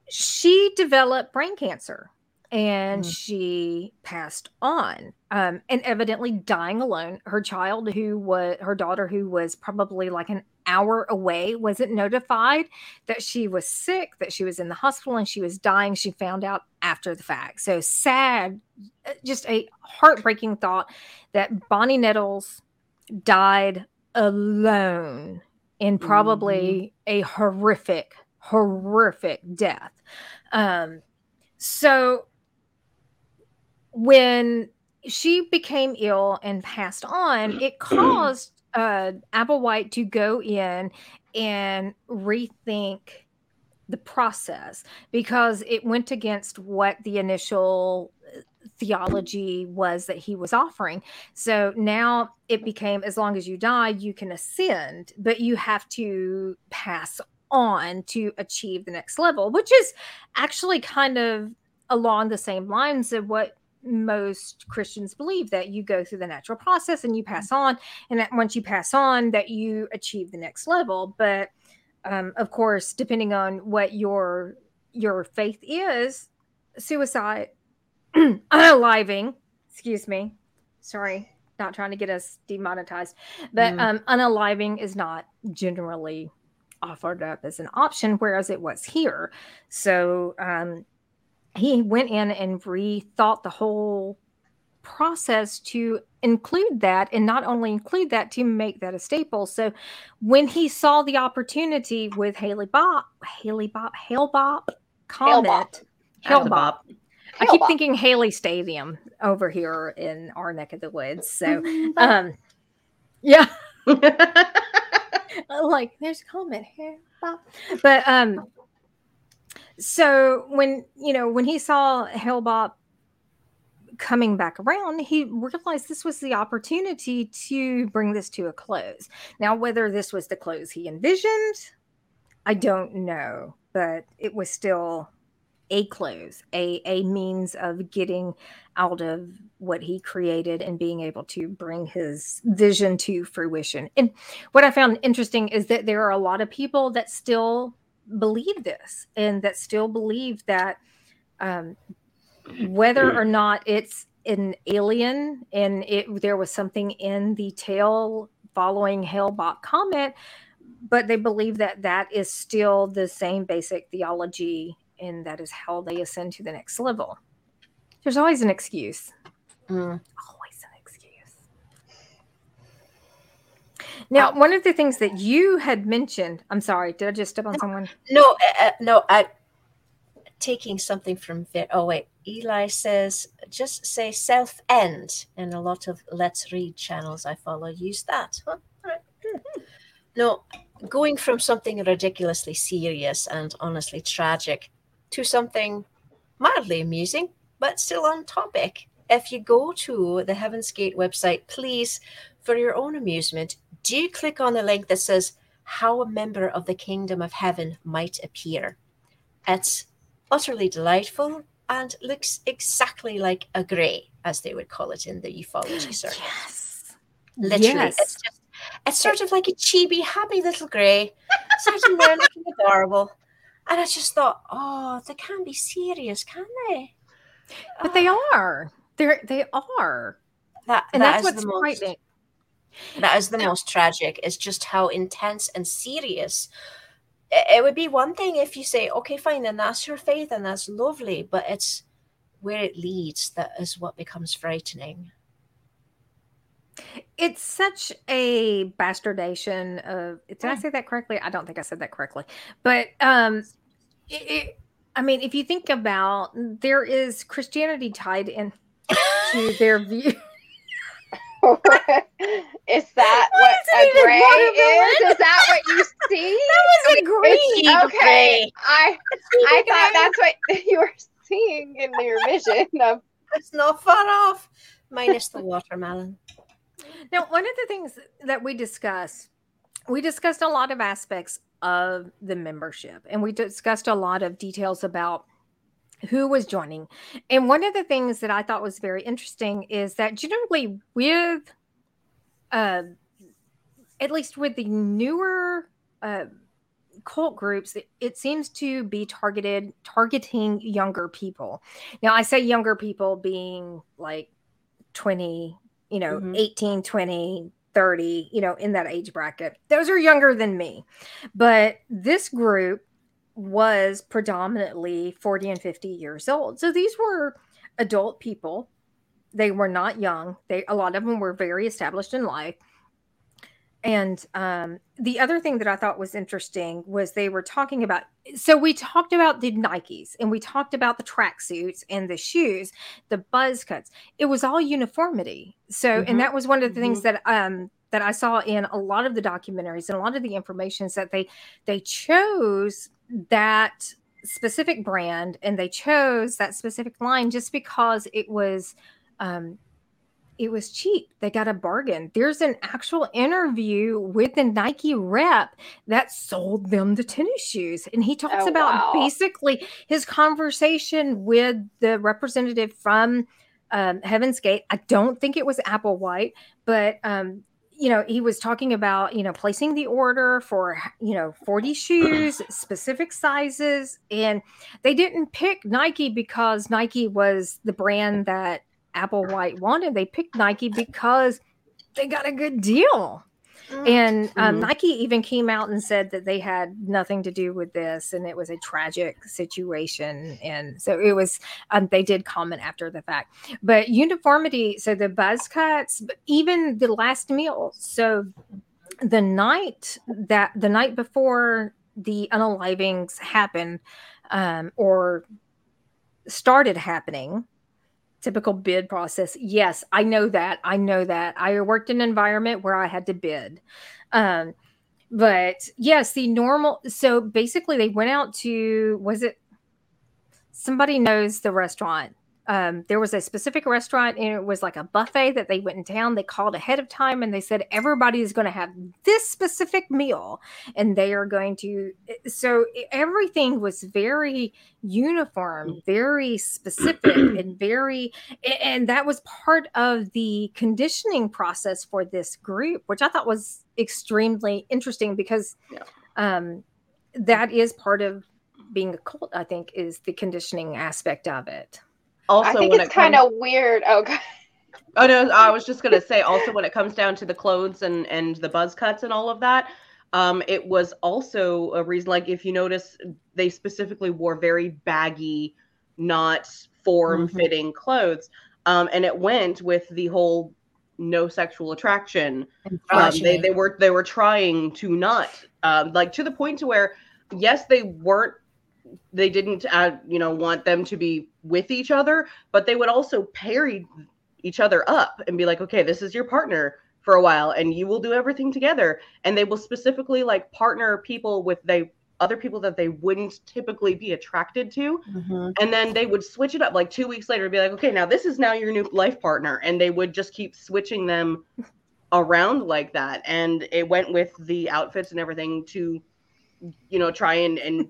she developed brain cancer and Mm. she passed on um, and evidently dying alone her child who was her daughter who was probably like an hour away wasn't notified that she was sick that she was in the hospital and she was dying she found out after the fact. So sad uh, just a heartbreaking thought that bonnie nettles died alone in probably a horrific horrific death. Um so when she became ill and passed on, it caused uh, Applewhite to go in and rethink the process because it went against what the initial uh, theology was that he was offering. So now it became as long as you die, you can ascend, but you have to pass on to achieve the next level, which is actually kind of along the same lines of what most Christians believe that you go through the natural process and you pass on, and that once you pass on, that you achieve the next level. But um, of course, depending on what your your faith is, suicide, *clears throat* unaliving, excuse me, sorry, not trying to get us demonetized, but Mm. um, unaliving is not generally offered up as an option, whereas it was here. So um, he went in and rethought the whole process to include that and not only include that to make that a staple. So when he saw the opportunity with Haley Bop, Haley Bop, Hale-Bopp comment, Hale-Bopp. I keep thinking Haley Stadium over here in our neck of the woods. So, *laughs* um, yeah. *laughs* *laughs* like there's a comment here, but um, so when you know when he saw Hale-Bopp coming back around, he realized this was the opportunity to bring this to a close. Now, whether this was the close he envisioned, I don't know, but it was still a close, a, a means of getting out of what he created and being able to bring his vision to fruition. And what I found interesting is that there are a lot of people that still believe this and that still believe that um, whether or not it's an alien and it there was something in the tail following Hale-Bopp comment, but they believe that that is still the same basic theology and that is how they ascend to the next level. There's always an excuse. Mm. Always an excuse. Now, one of the things that you had mentioned, I'm sorry, did I just step on someone? No, uh, uh no, I taking something from Oh wait, Eli says just say self end, and a lot of let's read channels I follow use that. Huh? Right. No, going from something ridiculously serious and honestly tragic to something mildly amusing, but still on topic. If you go to the Heaven's Gate website, please, for your own amusement, do you click on the link that says how a member of the kingdom of heaven might appear. It's utterly delightful and looks exactly like a grey, as they would call it in the ufology *gasps* circle. Yes. Literally. Yes. It's just it's sort of like a chibi, happy little grey, sitting there *laughs* looking adorable. And I just thought, oh, they can't be serious, can they? But oh. they ah. are. They're they are. That and that that's what's the most, frightening. That is the most tragic. Is just how intense and serious. It, would be one thing if you say, okay, fine, then that's your faith and that's lovely, but it's where it leads that is what becomes frightening. It's such a bastardization of. Did I say that correctly? I don't think I said that correctly. But um, it, it, I mean, if you think about, there is Christianity tied in to their view. *laughs* is that what, what a gray is? Is that what you *laughs* see? that was a green. Okay, I *laughs* I thought that's what you were seeing in your vision of. It's not far off, minus the watermelon. Now, one of the things that we discussed, we discussed a lot of aspects of the membership and we discussed a lot of details about who was joining. And one of the things that I thought was very interesting is that generally with uh at least with the newer uh cult groups it, it, seems to be targeted targeting younger people now i say younger people being like 20 you know, mm-hmm. 18, 20, 30, you know, in that age bracket. Those are younger than me. But this group was predominantly 40 and 50 years old. So these were adult people. They were not young. They a lot of them were very established in life. And um, the other thing that I thought was interesting was they were talking about. So we talked about the Nikes and we talked about the tracksuits and the shoes, the buzz cuts. It was all uniformity. So, mm-hmm. and that was one of the mm-hmm. things that um, that I saw in a lot of the documentaries and a lot of the information is that they they chose that specific brand and they chose that specific line just because it was um, it was cheap. They got a bargain. There's an actual interview with the Nike rep that sold them the tennis shoes. And he talks oh, about wow. basically his conversation with the representative from um, Heaven's Gate. I don't think it was Applewhite, but um, you know, he was talking about, you know, placing the order for, you know, 40 shoes, *clears throat* specific sizes. And they didn't pick Nike because Nike was the brand that Applewhite wanted. They picked Nike because they got a good deal. And um, Mhm. Nike even came out and said that they had nothing to do with this, and it was a tragic situation. And so it was. Um, they did comment after the fact, but uniformity. So the buzz cuts, but even the last meal. So the night that the night before the unalivings happened, um, or started happening typical bid process. Yes i know that i know that. I worked in an environment where i had to bid. Um but yes the normal so basically they went out to was it somebody knows the restaurant um, there was a specific restaurant and it was like a buffet that they went in town they called ahead of time and they said everybody is going to have this specific meal and they are going to so everything was very uniform very specific *clears throat* and very and that was part of the conditioning process for this group which i thought was extremely interesting because Yeah. um that is part of being a cult i think is the conditioning aspect of it Also, I think it's it kind comes- of weird. Oh, God. Oh no, I was just gonna say also when it comes down to the clothes and and the buzz cuts and all of that, um, it was also a reason. Like if you notice, they specifically wore very baggy, not form fitting clothes, um, and it went with the whole no sexual attraction. Um, they they were they were trying to not um, like to the point to where yes they weren't they didn't uh, you know want them to be with each other but they would also pair e- each other up and be like okay this is your partner for a while and you will do everything together. And they will specifically like partner people with they other people that they wouldn't typically be attracted to. Mhm. and then they would switch it up like two weeks later be like okay now this is now your new life partner. And they would just keep switching them *laughs* around like that. And it went with the outfits and everything to you know try and and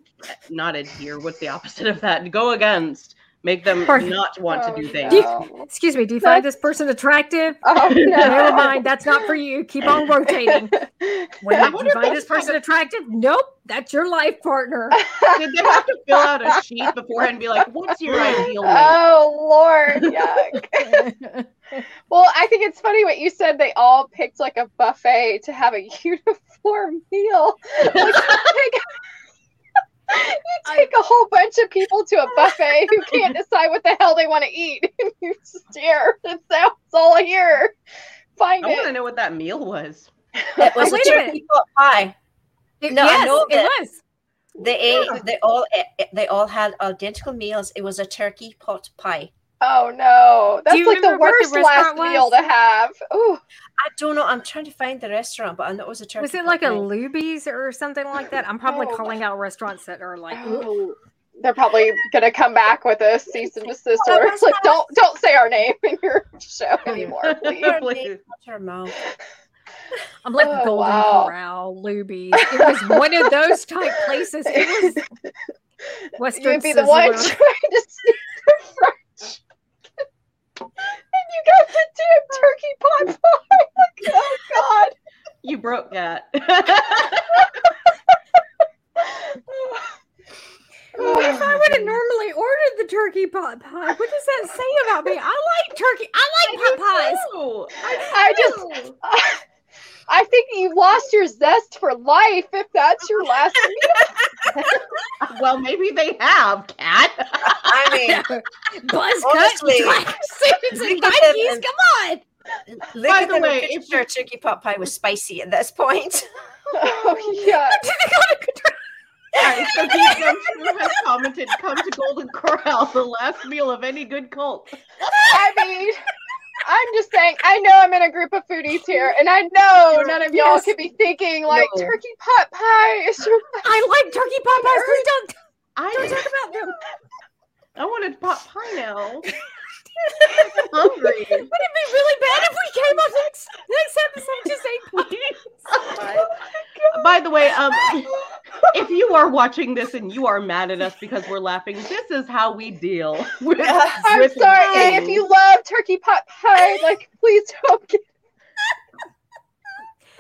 not adhere what's the opposite of that. Go against make them Perfect. not want Oh, to do things no. excuse me do you find this person attractive *laughs* Oh, no. never mind that's not for you keep on rotating *laughs* when I did wonder you find this that's kind person attractive nope that's your life partner *laughs* did they have to fill out a sheet beforehand and be like what's your ideal mate Oh Lord, yuck. well, I think it's funny what you said. They all picked like a buffet to have a uniform meal. Like, you take, you take a whole bunch of people to a buffet who can't *laughs* decide what the hell they want to eat, *laughs* and you stare. That's that's all here. Find i want to know what that meal was It was *laughs* a wait a turkey pot pie. It- No, I know it that- was They ate. They all. They all had identical meals. It was a turkey pot pie. Oh no, that's like the remember what the worst last was? meal to have. Ooh, I don't know. I'm trying to find the restaurant, but I know it was a turkey. was it pot like a pie. Luby's or something like that i'm probably Oh. calling out restaurants that are like Oh, they're probably gonna come back with a cease and desist Oh, order. that's Like, don't don't say our name *laughs* in your show *laughs* anymore, please. Please. name, not her mouth. *laughs* I'm like Oh, Golden wow. Corral, Luby's. It was one of those type places. It was You Western would be the one trying to speak the French. And you got the damn turkey pot pie. Oh God. you broke that *laughs* oh, If I would have normally ordered the turkey pot pie, what does that say about me? I like turkey. I like pot pies. No, I just know. I think you lost your zest for life if that's your last *laughs* meal. *laughs* well maybe they have cat I mean, *laughs* Buzz Honestly, cut, suits and look Nikes. Come on. look By at the way, I'm if sure turkey pot pie was spicy at this point. Oh yeah. Alright, so Deep Gumshoe has commented, come to Golden Corral, the last meal of any good cult. I mean, I'm just saying, I know I'm in a group of foodies here, and I know none of y'all Yes. could be thinking like No. turkey pot pie is your *laughs* I like turkey pot pies. Please don't, don't talk about them. *laughs* I wanted pot pie now. *laughs* I'm *laughs* hungry. Would it be really bad if we came up next, next episode and just ate pie? By the way, um, if you are watching this and you are mad at us because we're laughing, this is how we deal with. I'm with sorry, and if you love turkey pot pie, like please don't get *laughs*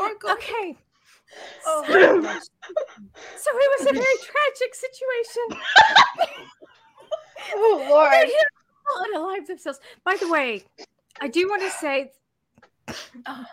Okay. Oh, So, my gosh. so it was a very tragic situation. *laughs* Oh Lord. Unalive themselves. By the way, I do want to say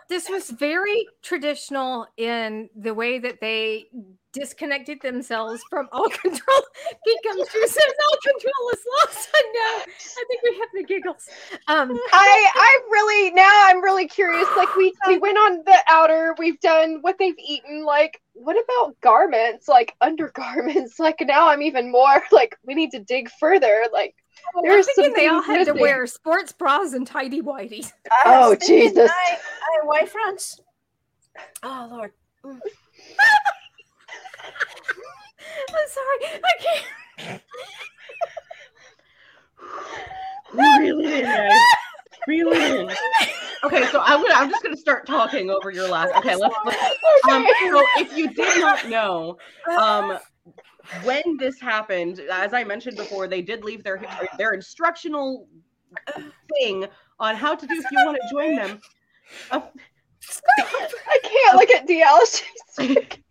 this was very traditional in the way that they disconnected themselves from all *laughs* control. Who *laughs* says all control is lost. I know. I think we have the giggles. Um, I I really now I'm really curious. Like we *laughs* we went on the outer, we've done what they've eaten. Like what about garments? Like undergarments? Like now I'm even more like we need to dig further. Like there's something they all had to wear sports bras and tidy whities. *laughs* Oh Jesus! I, I white fronts. Oh Lord. Mm. *laughs* I'm sorry. I can't. *sighs* really in, guys. Really in. Okay, so I'm gonna I'm just gonna start talking over your last. Okay, let's. let's *laughs* um, so if you did not know, um, when this happened, as I mentioned before, they did leave their their instructional thing on how to do if you want to join them. Uh, I can't look at DL.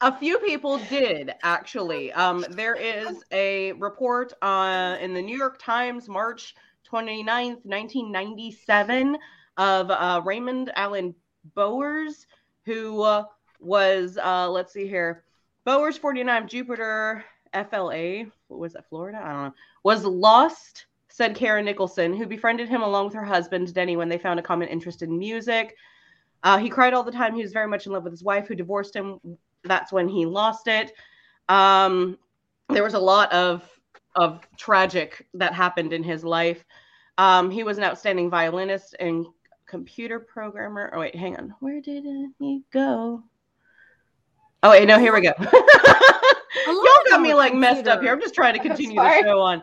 a few people did actually. Um, there is a report uh, in the New York Times, March 29th, 1997, of uh, Raymond Allen Bowers, who uh, was, uh, let's see here, Bowers 49 Jupiter FLA, what was that, Florida? I don't know, was lost, said Karen Nicholson, who befriended him along with her husband, Denny, when they found a common interest in music. Uh, he cried all the time. He was very much in love with his wife, who divorced him. That's when he lost it. Um, there was a lot of of tragic that happened in his life. Um, he was an outstanding violinist and computer programmer. Oh wait, hang on. Where did he go? Oh wait, no, here we go. *laughs* *laughs* Y'all got me like computer. messed up here. I'm just trying to *laughs* continue the show on.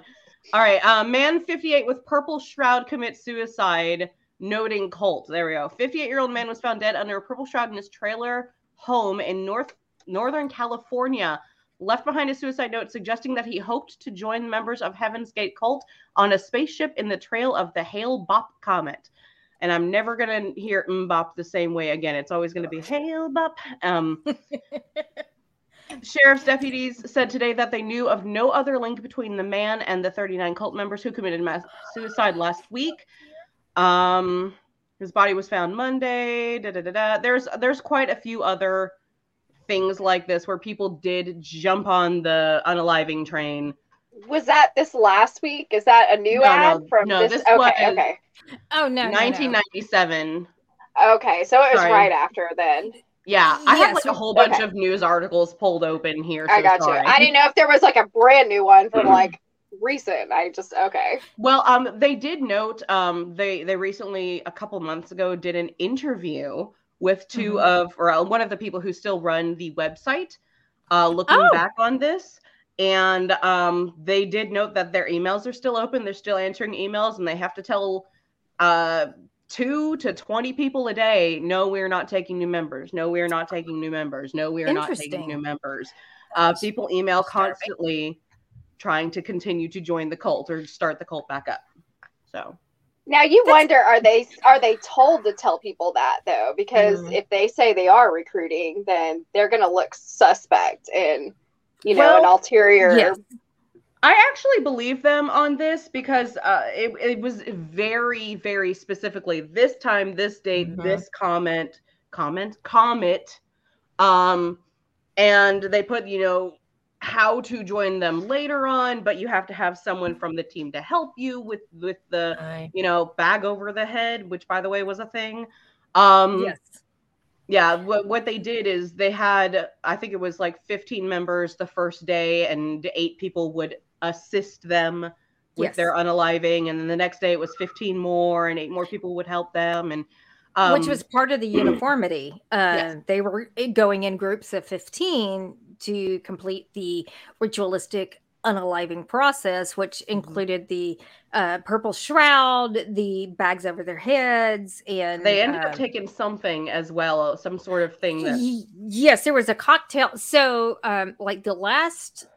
All right, uh, man 58 with purple shroud commits suicide, noting cult. There we go. 58 year old man was found dead under a purple shroud in his trailer home in North Northern California. Left behind a suicide note suggesting that he hoped to join members of Heaven's Gate cult on a spaceship in the trail of the Hale-Bopp comet and I'm never gonna hear MMMBop the same way again. It's always gonna be hail bop. Um, *laughs* Sheriff's deputies said today that they knew of no other link between the man and the 39 cult members who committed mass suicide last *gasps* week. Um, his body was found Monday. Da, da, da, da. There's there's quite a few other things like this where people did jump on the unaliving train. Was that this last week? Is that a new No, ad no, from no, this? this okay, was- okay, Oh no, no, no. 1997. okay. So it was Sorry. right after then. Yeah, I have like a whole bunch okay. of news articles pulled open here. I got sorry. you. I didn't know if there was like a brand new one from *clears throat* like recent. I just okay. Well, um, they did note um they they recently a couple months ago did an interview with 2 Mhm. of or uh, one of the people who still run the website, uh, looking Oh. back on this, and um they did note that their emails are still open. They're still answering emails, and they have to tell uh two to 20 people a day no we're not taking new members. No we're not taking new members. No we are not taking new members. Uh people email constantly trying to continue to join the cult or start the cult back up. So. Now you That's- wonder are they are they told to tell people that though? Because Mhm. if they say they are recruiting, then they're gonna look suspect and you know an ulterior. Yes. I actually believe them on this because uh, it, it was very, very specifically this time, this date, Mhm. this comment, comment, comet, um, and they put you know how to join them later on, but you have to have someone from the team to help you with with the Aye. you know bag over the head, which by the way was a thing. Um, yes. Yeah what, what they did is they had i think it was like 15 members the first day and eight people would assist them with Yes. their unaliving and then the next day it was 15 more and eight more people would help them and um, Which was part of the uniformity. Uh, Yes. They were going in groups of 15 to complete the ritualistic unaliving process, which Mm-hmm. included the uh, purple shroud, the bags over their heads, and they ended up um, taking something as well some sort of thing that Y- yes there was a cocktail so um like the last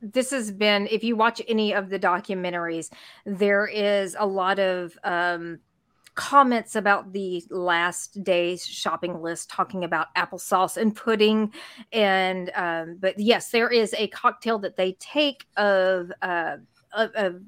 this has been if you watch any of the documentaries there is a lot of um comments about the last day's shopping list talking about applesauce and pudding and um but yes there is a cocktail that they take of uh of, of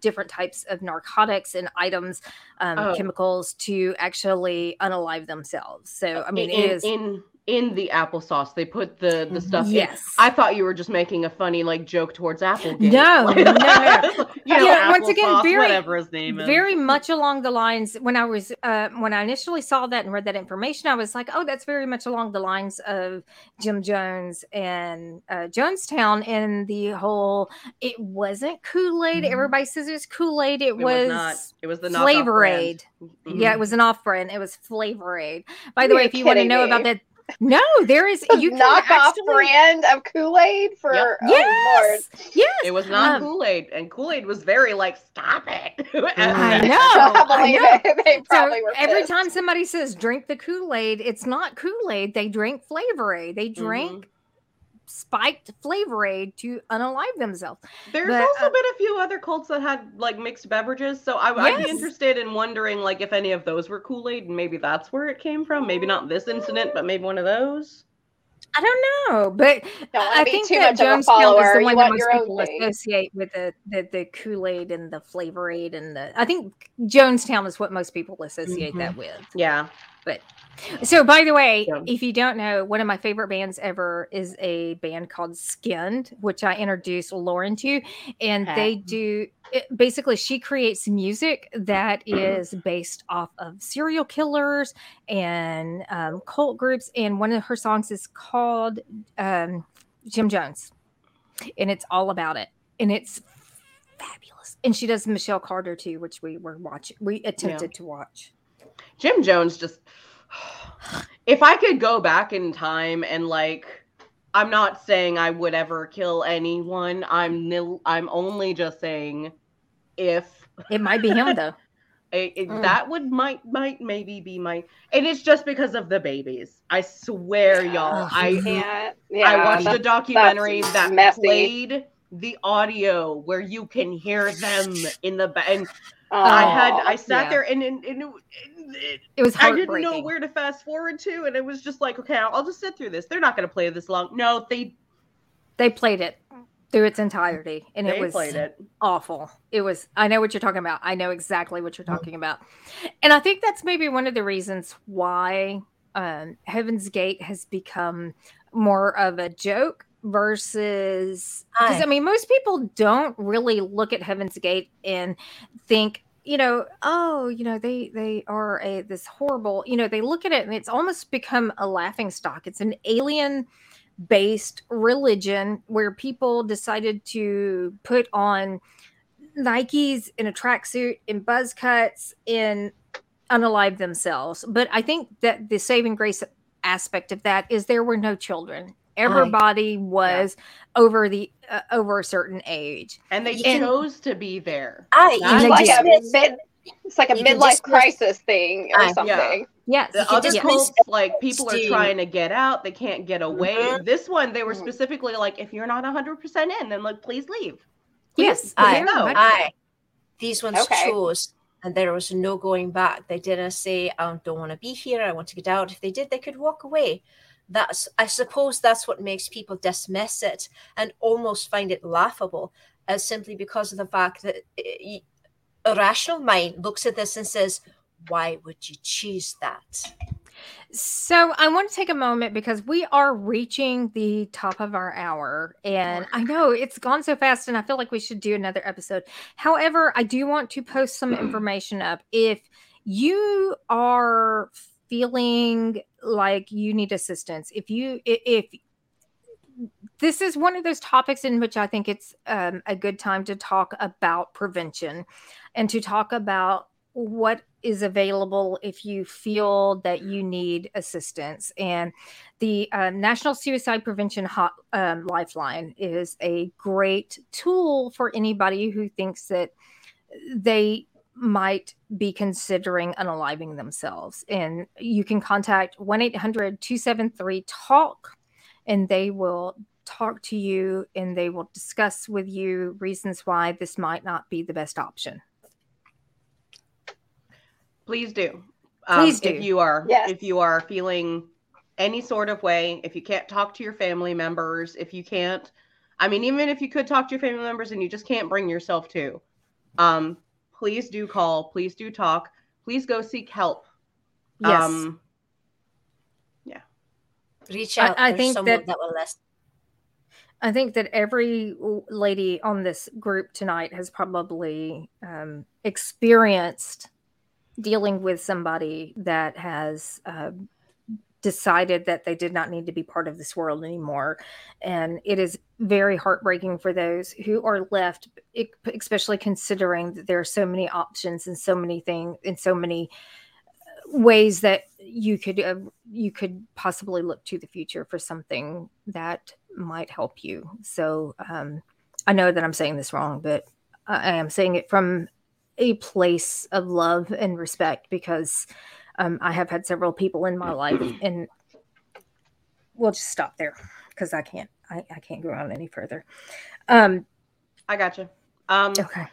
different types of narcotics and items, um, Oh. chemicals to actually unalive themselves. So I mean, in, it is in in the applesauce. They put the the Mhm. stuff. in. yes. I thought you were just making a funny like joke towards Applegate. No, Like- no, no. *laughs* you know, Yeah, once again, applesauce, very- whatever his name is. very much along the lines when I was uh, when I initially saw that and read that information, I was like, oh, that's very much along the lines of Jim Jones and uh, Jonestown and the whole. It wasn't Kool Aid. Mhm. Everybody says it was Kool Aid. It, It was not. It was the knockoff Flavor brand. Aid. Mhm. Yeah, it was an off brand. It was Flavor Aid. By the You're way, if you want to know me. about that, no, there is *laughs* you can knockoff actually, brand of Kool Aid for Yep. oh lord. Yes, yes. It was not Um, Kool Aid, and Kool Aid was very like, "Stop it!" *laughs* I know. I I know. it. *laughs* They So were every time somebody says drink the Kool Aid, it's not Kool Aid. They drink Flavor Aid. They drink spiked Flavor Aid to unalive themselves. There's But, also uh, been a few other cults that had like mixed beverages, so I, I'd Yes. be interested in wondering like if any of those were Kool Aid, and maybe that's where it came from. Maybe not this incident, but maybe one of those. I don't know, but Don't I think too that much of a Jonestown is follower. the You one that most people thing. associate with the the, the Kool Aid and the Flavor Aid and the. I think Jonestown is what most people associate that with. Yeah. So, by the way, Yeah. if you don't know, one of my favorite bands ever is a band called Skynd, which I introduced Lauren to, and Okay. they do it, basically she creates music that is based off of serial killers and um, cult groups, and one of her songs is called um, Jim Jones, and it's all about it, and it's fabulous. And she does Michelle Carter too, which we were watching, we attempted to watch. Jim Jones just *sighs* if I could go back in time and like I'm not saying I would ever kill anyone. I'm nil I'm only just saying if It might be him *laughs* though. it, it- Mm. that would might might maybe be my and it's just because of the babies. I swear y'all. Oh, I Yeah, yeah. I watched that- the documentary that messy. played the audio where you can hear them in the back and oh, I had I sat yeah. there and, and, and it, it, It was I didn't know where to fast forward to, and it was just like, okay, I'll, I'll just sit through this. They're not going to play this long. No, they they played it through its entirety, and it was it. awful. It was. I know what you're talking about. I know exactly what you're talking about, and I think that's maybe one of the reasons why um, Heaven's Gate has become more of a joke versus because I mean most people don't really look at Heaven's Gate and think you know oh you know they they are a this horrible you know they look at it and it's almost become a laughing stock it's an alien based religion where people decided to put on Nikes in a tracksuit and buzz cuts in unalive themselves. But I think that the saving grace aspect of that is there were no children. Everybody was over the uh, over a certain age. And they And- chose to be there. I, It's can like a dismiss- mid, it's like a midlife dismiss- crisis thing or Aye. something. Yes. The can other dismiss cults, like people are trying to get out, they can't get away. Mhm. This one, they were Mhm. specifically like, if you're not 100% in, then like, please leave. yes. I, very much so. aye. These ones Okay. chose, and there was no going back. They didn't say, "I don't want to be here. I want to get out." If they did, they could walk away. That's, I suppose, that's what makes people dismiss it and almost find it laughable, as simply because of the fact that eh, a rational mind looks at this and says, "Why would you choose that?" So I want to take a moment because we are reaching the top of our hour. And I know it's gone so fast, and I feel like we should do another episode. However, I do want to post some information up. If you are feeling like you need assistance, if you if this is one of those topics in which I think it's um, a good time to talk about prevention and to talk about what is available if you feel that you need assistance. And the uh, National Suicide Prevention Hot, um, Lifeline is a great tool for anybody who thinks that they might be considering unaliving themselves. And you can contact 1 800 273 TALK and they will talk to you and they will discuss with you reasons why this might not be the best option. Please do. Um, Please do. If you are, Yes. if you are feeling any sort of way, if you can't talk to your family members, if you can't, I mean, even if you could talk to your family members and you just can't bring yourself to, Um, please do call. Please do talk. Please go seek help. Yes. Um, yeah. Reach out. I There's think someone that- that will listen. I think that every lady on this group tonight has probably um, experienced dealing with somebody that has uh, decided that they did not need to be part of this world anymore. And it is very heartbreaking for those who are left, especially considering that there are so many options and so many things and so many uh, ways that you could uh, you could possibly look to the future for something that might help you. So um, I know that I'm saying this wrong, but I am saying it from a place of love and respect because um, I have had several people in my life, *clears throat* and we'll just stop there because I can't I, I can't go on any further. Um, I got you. Um, okay.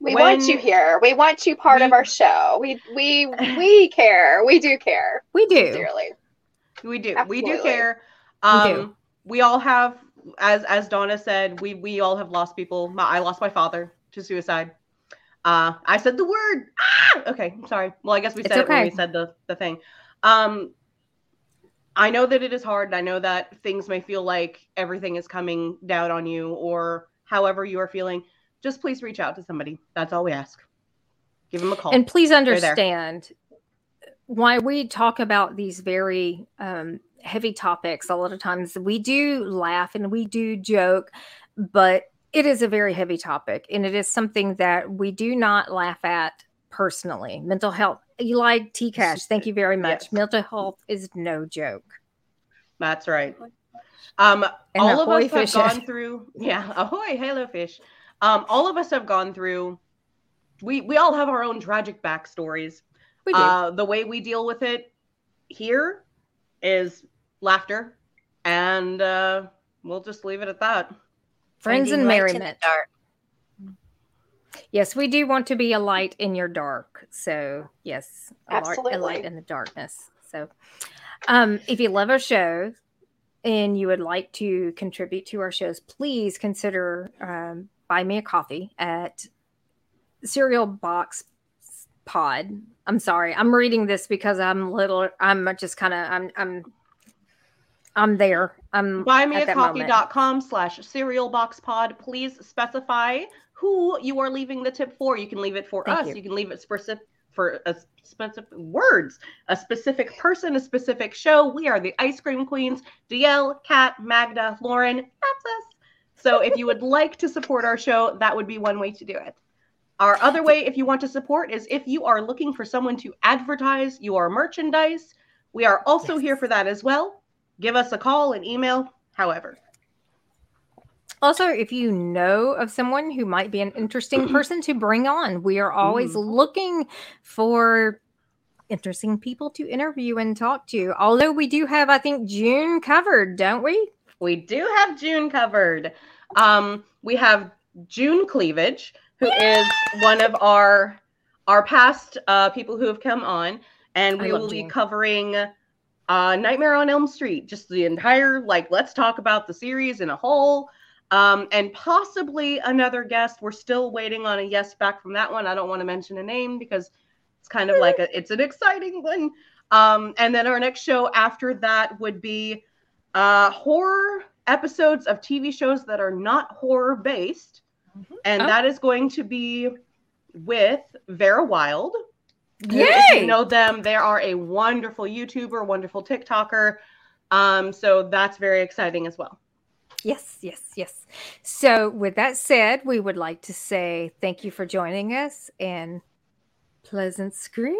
We When- want you here. We want you part of our show. We we we care. We do care We do. dearly. we do. We do Absolutely. care. We Um, do. we all have, as as Donna said, we we all have lost people. My, I lost my father to suicide. Uh, I said the word. Ah! Okay, sorry. Well, I guess we It's said it when we said the the thing. Um, I know that it is hard. I know that things may feel like everything is coming down on you, or however you are feeling. Just please reach out to somebody. That's all we ask. Give them a call. And please understand why we talk about these very um, heavy topics. A lot of times we do laugh and we do joke, but it is a very heavy topic. And it is something that we do not laugh at personally. Mental health, Eli T Cash, thank you very much. Yes. Mental health is no joke. That's right. Um, all of us have gone through. Yeah, *laughs* ahoy, hello, fish. Um, all of us have gone through. We we all have our own tragic backstories. We do. Uh, the way we deal with it here is laughter, and uh, we'll just leave it at that. Friends and light in the merriment. dark. Yes, we do want to be a light in your dark. So, yes, a, light- a light in the darkness. So, um, if you love our show and you would like to contribute to our shows, please consider um, buy me a coffee at Cereal Box Pod. I'm sorry, I'm reading this because I'm little. I'm just kind of. I'm. I'm. I'm there. I'm. Buymeacoffee.com slash cereal box pod. Please specify who you are leaving the tip for. You can leave it for Thank us. you. You. can leave it for, for a specific words, a specific person, a specific show. We are the I-Scream Queens. DL, Kat, Magda, Lauren. That's us. So *laughs* if you would like to support our show, that would be one way to do it. Our other way, if you want to support, is if you are looking for someone to advertise your merchandise. We are also Yes. here for that as well. Give us a call, an email, however. Also, if you know of someone who might be an interesting *clears throat* person to bring on, we are always Mm. looking for interesting people to interview and talk to. Although we do have, I think, June covered, don't we? We do have June covered. Um, we have June Cleavage, who is one of our our past uh, people who have come on, and we will be covering uh, Nightmare on Elm Street, just the entire like. Let's talk about the series in a whole, um, and possibly another guest. We're still waiting on a yes back from that one. I don't want to mention a name because it's kind of like a it's an exciting one. Um, and then our next show after that would be uh, horror episodes of TV shows that are not horror based. Mhm. And Oh. that is going to be with Vera Wild. Who, Yay! If you know them, they are a wonderful YouTuber, wonderful TikToker. Um, so that's very exciting as well. Yes, yes, yes. So, with that said, we would like to say thank you for joining us and pleasant screams.